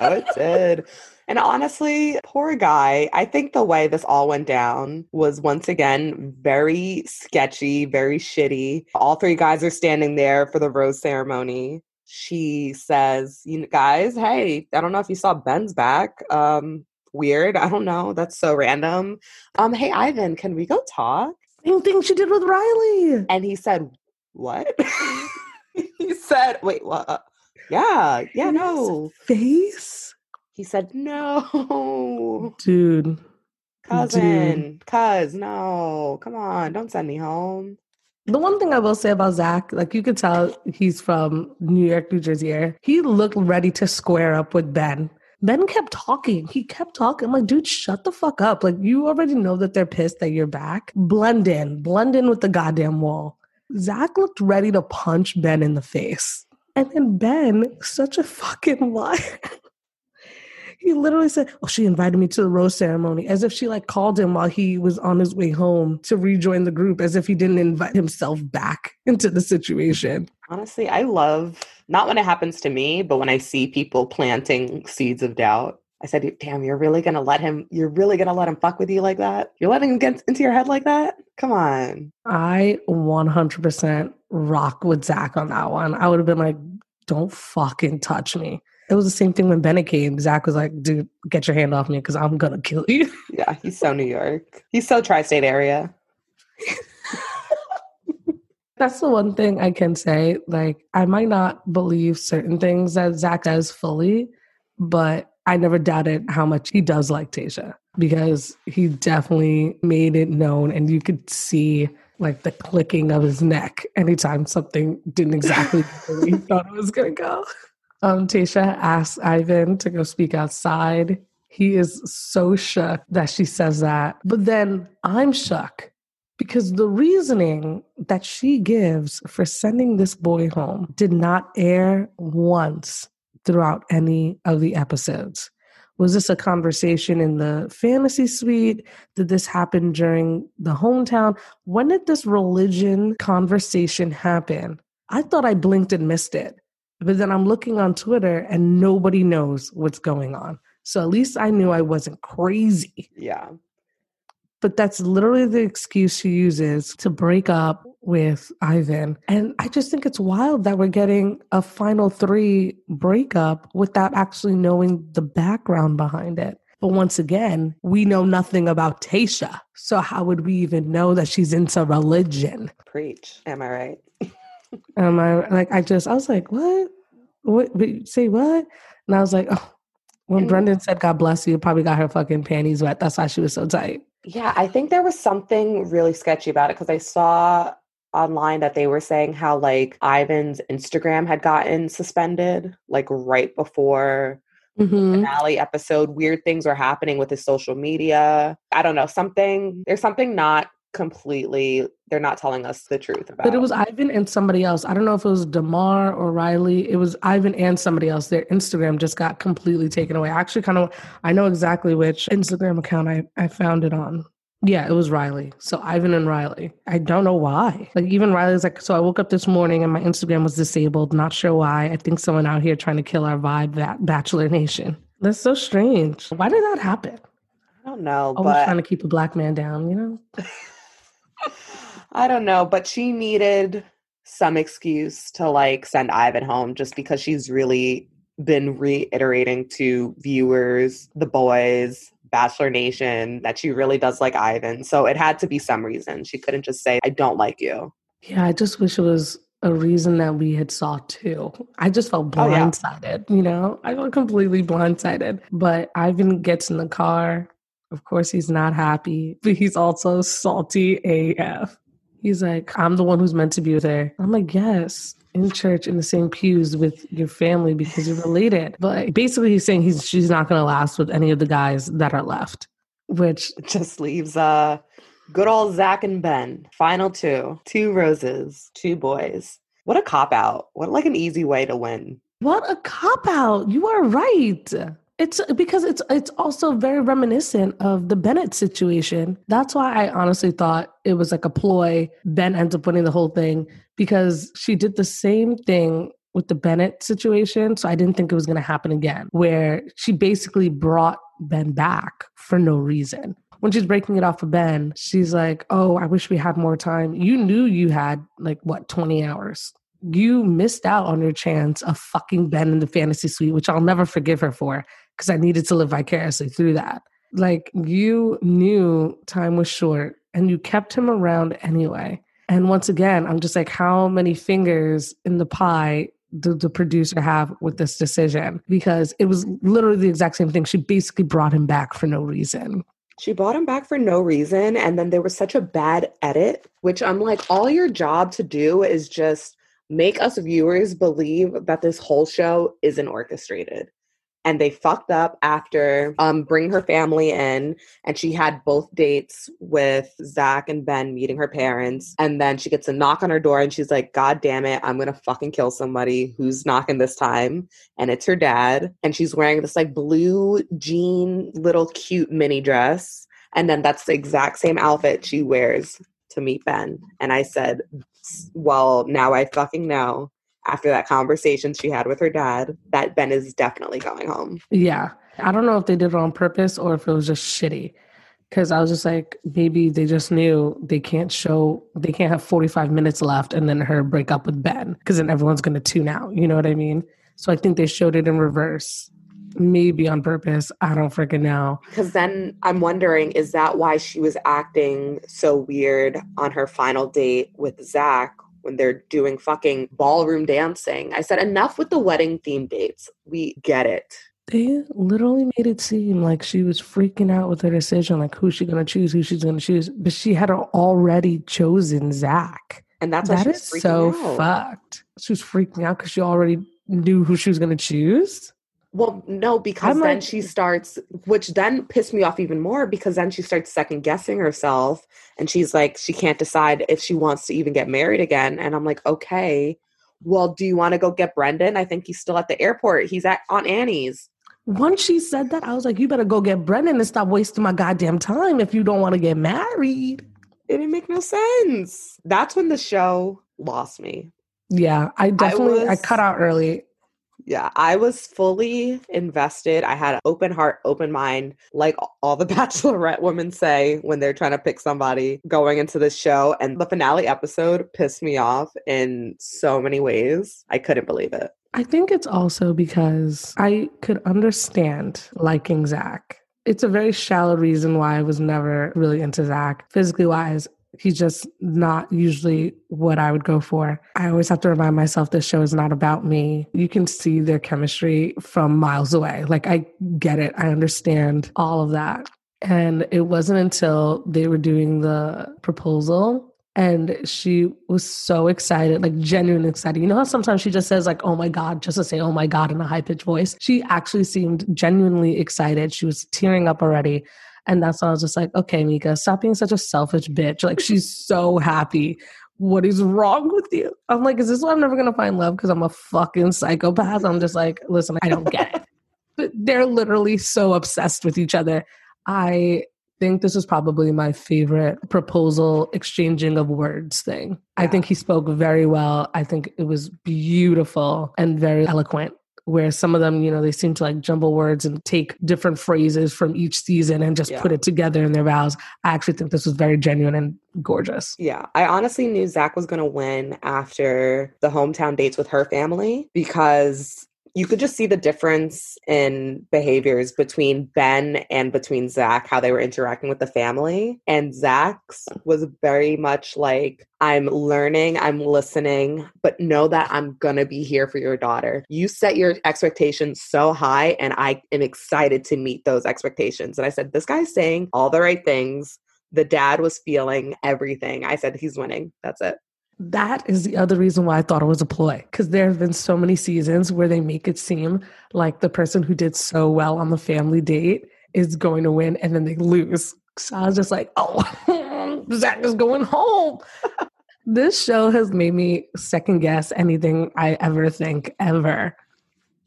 oh, it did. (laughs) And honestly, poor guy. I think the way this all went down was once again very sketchy, very shitty. All three guys are standing there for the rose ceremony. She says, "You guys, hey, I don't know if you saw Ben's back. Um, weird. I don't know. That's so random. Um, hey Ivan, can we go talk?" Same thing she did with Riley. And he said, "What?" (laughs) he said, "Wait, what?" Yeah, yeah, no. Face? He said, no. Dude. Cousin, Dude. cuz, no. Come on, don't send me home. The one thing I will say about Zach, like you could tell he's from New York, New Jersey area. He looked ready to square up with Ben. Ben kept talking. He kept talking. I'm like, dude, shut the fuck up. Like, you already know that they're pissed that you're back. Blend in, blend in with the goddamn wall. Zach looked ready to punch Ben in the face. And then Ben, such a fucking (laughs) liar. He literally said, Oh, she invited me to the rose ceremony, as if she like called him while he was on his way home to rejoin the group, as if he didn't invite himself back (laughs) into the situation. Honestly, I love not when it happens to me, but when I see people planting seeds of doubt. I said, damn, you're really gonna let him, you're really gonna let him fuck with you like that? You're letting him get into your head like that? Come on. I 100% rock with Zach on that one. I would have been like, don't fucking touch me. It was the same thing when Bennett came. Zach was like, dude, get your hand off me because I'm going to kill you. (laughs) Yeah, he's so New York. He's so tri state area. (laughs) That's the one thing I can say. Like, I might not believe certain things that Zach does fully, but I never doubted how much he does like Tayshia because he definitely made it known and you could see like the clicking of his neck anytime something didn't exactly (laughs) where he thought it was going to go. Um, Tayshia asks Ivan to go speak outside. He is so shook that she says that. But then I'm shook because the reasoning that she gives for sending this boy home did not air once throughout any of the episodes. Was this a conversation in the fantasy suite? Did this happen during the hometown? When did this religion conversation happen? I thought I blinked and missed it. But then I'm looking on Twitter and nobody knows what's going on. So at least I knew I wasn't crazy. Yeah. But that's literally the excuse she uses to break up with Ivan. And I just think it's wild that we're getting a final three breakup without actually knowing the background behind it. But once again, we know nothing about Tayshia. So how would we even know that she's into religion? Preach. Am I right? Am I like I just I was like, what? What say what? And I was like, oh, when Brendan said God bless you, probably got her fucking panties wet. That's why she was so tight. Yeah, I think there was something really sketchy about it because I saw online that they were saying how like Ivan's Instagram had gotten suspended like right before mm-hmm. finale episode. Weird things were happening with his social media. I don't know, something there's something not completely they're not telling us the truth about. But it was Ivan and somebody else. I don't know if it was Demar or Riley. It was Ivan and somebody else. Their Instagram just got completely taken away. I actually kind of I know exactly which Instagram account I, I found it on. Yeah, it was Riley. So Ivan and Riley. I don't know why. Like even Riley's like, so I woke up this morning and my Instagram was disabled. Not sure why. I think someone out here trying to kill our vibe, that Bachelor Nation. That's so strange. Why did that happen? I don't know. Always but... trying to keep a black man down, you know? (laughs) I don't know, but she needed some excuse to like send Ivan home just because she's really been reiterating to viewers, the boys, Bachelor Nation that she really does like Ivan. So it had to be some reason. She couldn't just say, I don't like you. Yeah, I just wish it was a reason that we had saw too. I just felt blindsided, oh, yeah. you know? I felt completely blindsided. But Ivan gets in the car. Of course, he's not happy, but he's also salty AF. He's like, I'm the one who's meant to be her. I'm like, yes in church in the same pews with your family because you're related. But basically, he's saying he's she's not going to last with any of the guys that are left, which (laughs) just leaves uh good old Zach and Ben. Final two, two roses, two boys. What a cop out! What like an easy way to win. What a cop out! You are right. It's because it's it's also very reminiscent of the Bennett situation. That's why I honestly thought it was like a ploy. Ben ends up winning the whole thing because she did the same thing with the Bennett situation. So I didn't think it was going to happen again, where she basically brought Ben back for no reason. When she's breaking it off of Ben, she's like, Oh, I wish we had more time. You knew you had like what, 20 hours. You missed out on your chance of fucking Ben in the fantasy suite, which I'll never forgive her for because I needed to live vicariously through that. Like, you knew time was short and you kept him around anyway. And once again, I'm just like, how many fingers in the pie did the producer have with this decision? Because it was literally the exact same thing. She basically brought him back for no reason. She brought him back for no reason. And then there was such a bad edit, which I'm like, all your job to do is just make us viewers believe that this whole show isn't orchestrated and they fucked up after um bringing her family in and she had both dates with zach and ben meeting her parents and then she gets a knock on her door and she's like god damn it i'm gonna fucking kill somebody who's knocking this time and it's her dad and she's wearing this like blue jean little cute mini dress and then that's the exact same outfit she wears to meet ben and i said well now i fucking know after that conversation she had with her dad that Ben is definitely going home. Yeah. I don't know if they did it on purpose or if it was just shitty. Cause I was just like, maybe they just knew they can't show, they can't have 45 minutes left and then her break up with Ben. Cause then everyone's going to tune out. You know what I mean? So I think they showed it in reverse. Maybe on purpose. I don't freaking know. Because then I'm wondering, is that why she was acting so weird on her final date with Zach when they're doing fucking ballroom dancing. I said, enough with the wedding theme dates. We get it. They literally made it seem like she was freaking out with her decision, like who's she gonna choose, who she's gonna choose. But she had already chosen Zach. And that's that is so out. fucked. She was freaking out because she already knew who she was gonna choose. Well, no, because then she starts, which then pissed me off even more because then she starts second guessing herself and she's like, she can't decide if she wants to even get married again. And I'm like, okay, well, do you want to go get Brendan? I think he's still at the airport. He's at Auntie Anne's. Once she said that, I was like, you better go get Brendan and stop wasting my goddamn time if you don't want to get married. It didn't make no sense. That's when the show lost me. Yeah, I definitely I, was, I cut out early yeah, I was fully invested. I had an open heart, open mind, like all the (laughs) bachelorette women say when they're trying to pick somebody going into this show. And the finale episode pissed me off in so many ways. I couldn't believe it. I think it's also because I could understand liking Zach. It's a very shallow reason why I was never really into Zach. Physically wise, he's just not usually what I would go for. I always have to remind myself this show is not about me. You can see their chemistry from miles away. Like, I get it, I understand all of that. And it wasn't until they were doing the proposal and she was so excited, like genuinely excited. You know how sometimes she just says, like, oh my God, just to say, oh my God, in a high pitched voice? She actually seemed genuinely excited. She was tearing up already. And that's when I was just like, okay, Mika, stop being such a selfish bitch. Like she's (laughs) so happy. What is wrong with you? I'm like, is this why I'm never gonna find love? Because I'm a fucking psychopath. I'm just like, listen, I don't get it. (laughs) But they're literally so obsessed with each other. I think this is probably my favorite proposal exchanging of words thing. Yeah. I think he spoke very well. I think it was beautiful and very eloquent where some of them, you know, they seem to like jumble words and take different phrases from each season and just yeah. put it together in their vows. I actually think this was very genuine and gorgeous. Yeah. I honestly knew Zach was going to win after the hometown dates with her family because you could just see the difference in behaviors between Ben and between Zach, how they were interacting with the family. And Zach's was very much like, I'm learning, I'm listening, but know that I'm gonna be here for your daughter. You set your expectations so high, and I am excited to meet those expectations. And I said, This guy's saying all the right things. The dad was feeling everything. I said, He's winning. That's it that is the other reason why I thought it was a ploy. Because there have been so many seasons where they make it seem like the person who did so well on the family date is going to win and then they lose. So I was just like, (laughs) oh, Zach is going home. (laughs) this show has made me second guess anything I ever think ever.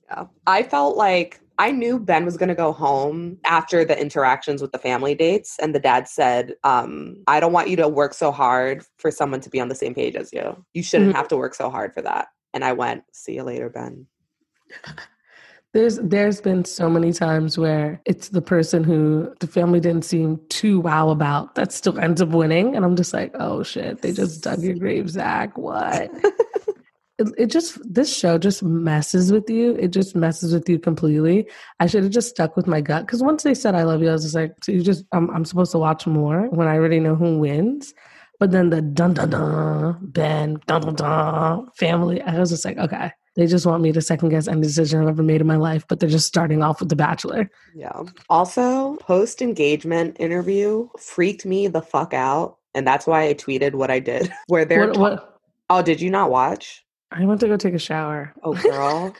Yeah. I felt like I knew Ben was going to go home after the interactions with the family dates. And the dad said, um, I don't want you to work so hard for someone to be on the same page as you. You shouldn't mm-hmm. have to work so hard for that. And I went, see you later, Ben. (laughs) There's there's been so many times where it's the person who the family didn't seem too wow about that still ends up winning, and I'm just like, oh shit, they just dug your grave, Zach. What? (laughs) it, it just this show just messes with you. It just messes with you completely. I should have just stuck with my gut because once they said I love you, I was just like, so you just I'm I'm supposed to watch more when I already know who wins. But then the dun dun dun Ben dun dun dun family, I was just like, okay, they just want me to second guess any decision I've ever made in my life, but they're just starting off with The Bachelor. Yeah. Also, post engagement interview freaked me the fuck out. And that's why I tweeted what I did. (laughs) Where they're. What, what? Oh, did you not watch? I went to go take a shower. Oh, girl.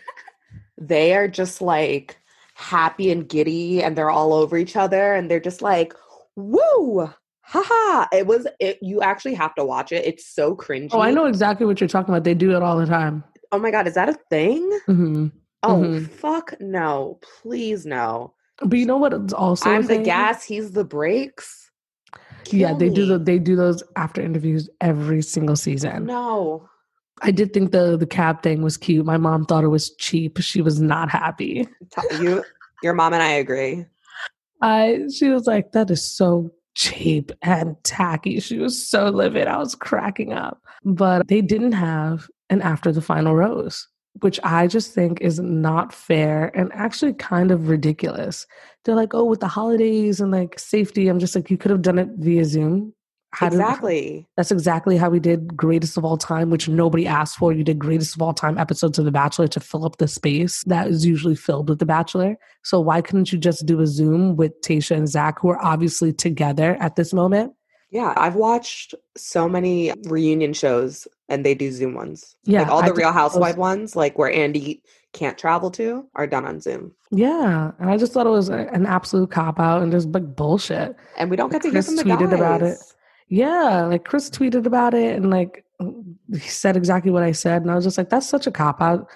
they are just like happy and giddy and they're all over each other and they're just like, woo, haha. It was, it, you actually have to watch it. It's so cringy. Oh, I know exactly what you're talking about. They do it all the time. Oh my god, is that a thing? Mm-hmm. Oh Mhm. fuck no! Please no. But you know what? It's also I'm the gas. He's the brakes. Yeah, Kill they do the, they do those after interviews every single season. No. I did think the the cab thing was cute. My mom thought it was cheap. She was not happy. You, your mom and I agree. I she was like, that is so cheap and tacky. She was so livid. I was cracking up. But they didn't have an after the final rose, which I just think is not fair and actually kind of ridiculous. They're like, oh, with the holidays and like safety, I'm just like, you could have done it via Zoom. How exactly. that's exactly how we did Greatest of All Time, which nobody asked for. You did Greatest of All Time episodes of The Bachelor to fill up the space that is usually filled with The Bachelor. So why couldn't you just do a Zoom with Tayshia and Zach, who are obviously together at this moment? Yeah, I've watched so many reunion shows, and they do Zoom ones. Yeah, like all the did Real Housewife ones, like where Andy can't travel to, are done on Zoom, Yeah, and I just thought it was a, an absolute cop out and just like bullshit. and we don't get to hear from the tweeted guys about it. Yeah, like Chris tweeted about it and like he said exactly what I said, and I was just like, that's such a cop out.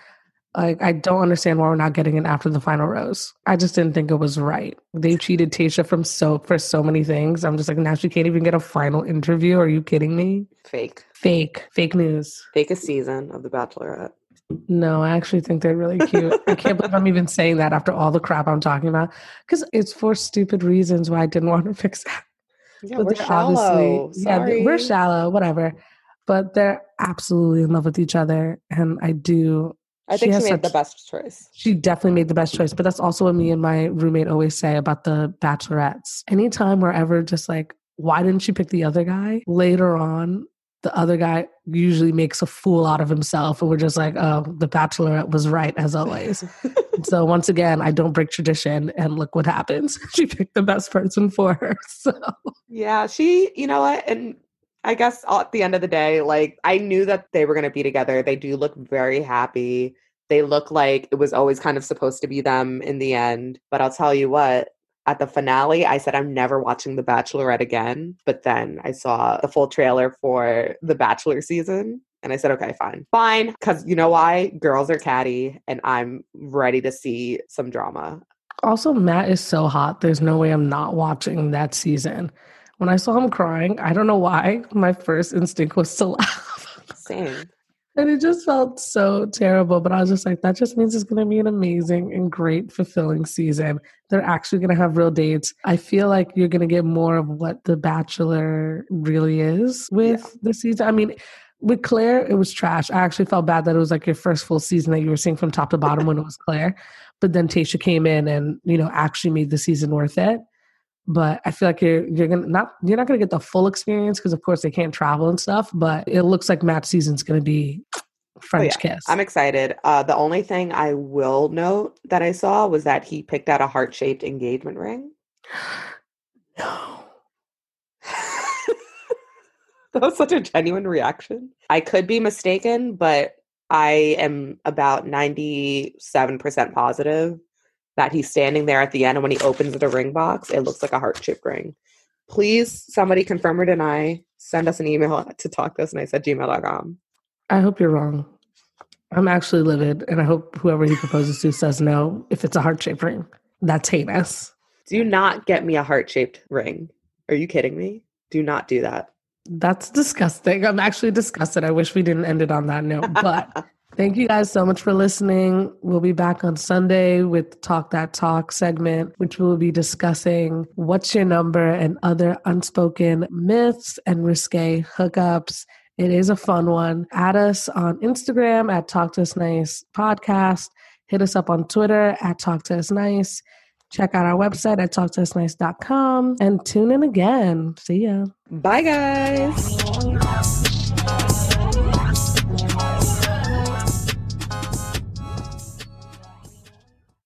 Like I don't understand why we're not getting it after the final rose. I just didn't think it was right. They cheated Tayshia from so for so many things. I'm just like now she can't even get a final interview. Are you kidding me? Fake, Fake, fake news. fake a season of The Bachelorette. No, I actually think they're really cute. I can't believe I'm even saying that after all the crap I'm talking about because it's for stupid reasons why I didn't want to fix it. Yeah, But we're shallow. yeah, we're shallow, whatever. But they're absolutely in love with each other, and I do. I think she, has made the best choice. She definitely made the best choice, but that's also what me and my roommate always say about the bachelorettes. Anytime we're ever just like, why didn't she pick the other guy? Later on, the other guy usually makes a fool out of himself, and we're just like, oh, the bachelorette was right as always. (laughs) so once again, I don't break tradition, and look what happens. (laughs) She picked the best person for her. (laughs) So Yeah, she, you know what? And I guess at the end of the day, like I knew that they were going to be together. They do look very happy. They look like it was always kind of supposed to be them in the end. But I'll tell you what, at the finale, I said I'm never watching The Bachelorette again. But then I saw the full trailer for the Bachelor season. And I said, okay, fine. Fine. Because you know why? Girls are catty, and I'm ready to see some drama. Also, Matt is so hot. There's no way I'm not watching that season. When I saw him crying, I don't know why, my first instinct was to (laughs) laugh. Same. And it just felt so terrible. But I was just like, that just means it's going to be an amazing and great, fulfilling season. They're actually going to have real dates. I feel like you're going to get more of what The Bachelor really is with the season. I mean, with Claire, it was trash. I actually felt bad that it was like your first full season that you were seeing from top to bottom when it was Claire. But then Tayshia came in and, you know, actually made the season worth it. But I feel like you're you're gonna not you're not gonna get the full experience because of course they can't travel and stuff. But it looks like Matt's season's gonna be French Oh, yeah. kiss. I'm excited. Uh, the only thing I will note that I saw was that he picked out a heart shaped engagement ring. no. (laughs) that was such a genuine reaction. I could be mistaken, but I am about 97% positive that he's standing there at the end. And when he opens the ring box, it looks like a heart shaped ring. Please, somebody confirm or deny. Send us an email to talk to us and I gmail.com. I hope you're wrong. I'm actually livid, and I hope whoever he proposes to says no if it's a heart shaped ring. That's heinous. Do not get me a heart shaped ring. Are you kidding me? Do not do that. That's disgusting. I'm actually disgusted. I wish we didn't end it on that note, but (laughs) Thank you guys so much for listening. We'll be back on Sunday with Talk That Talk segment, which we will be discussing what's your number and other unspoken myths and risque hookups. It is a fun one. Add us on Instagram at Talk to Us Nice Podcast. Hit us up on Twitter at Talk to Us Nice. Check out our website at talktousnice.com and tune in again. See ya. Bye, guys.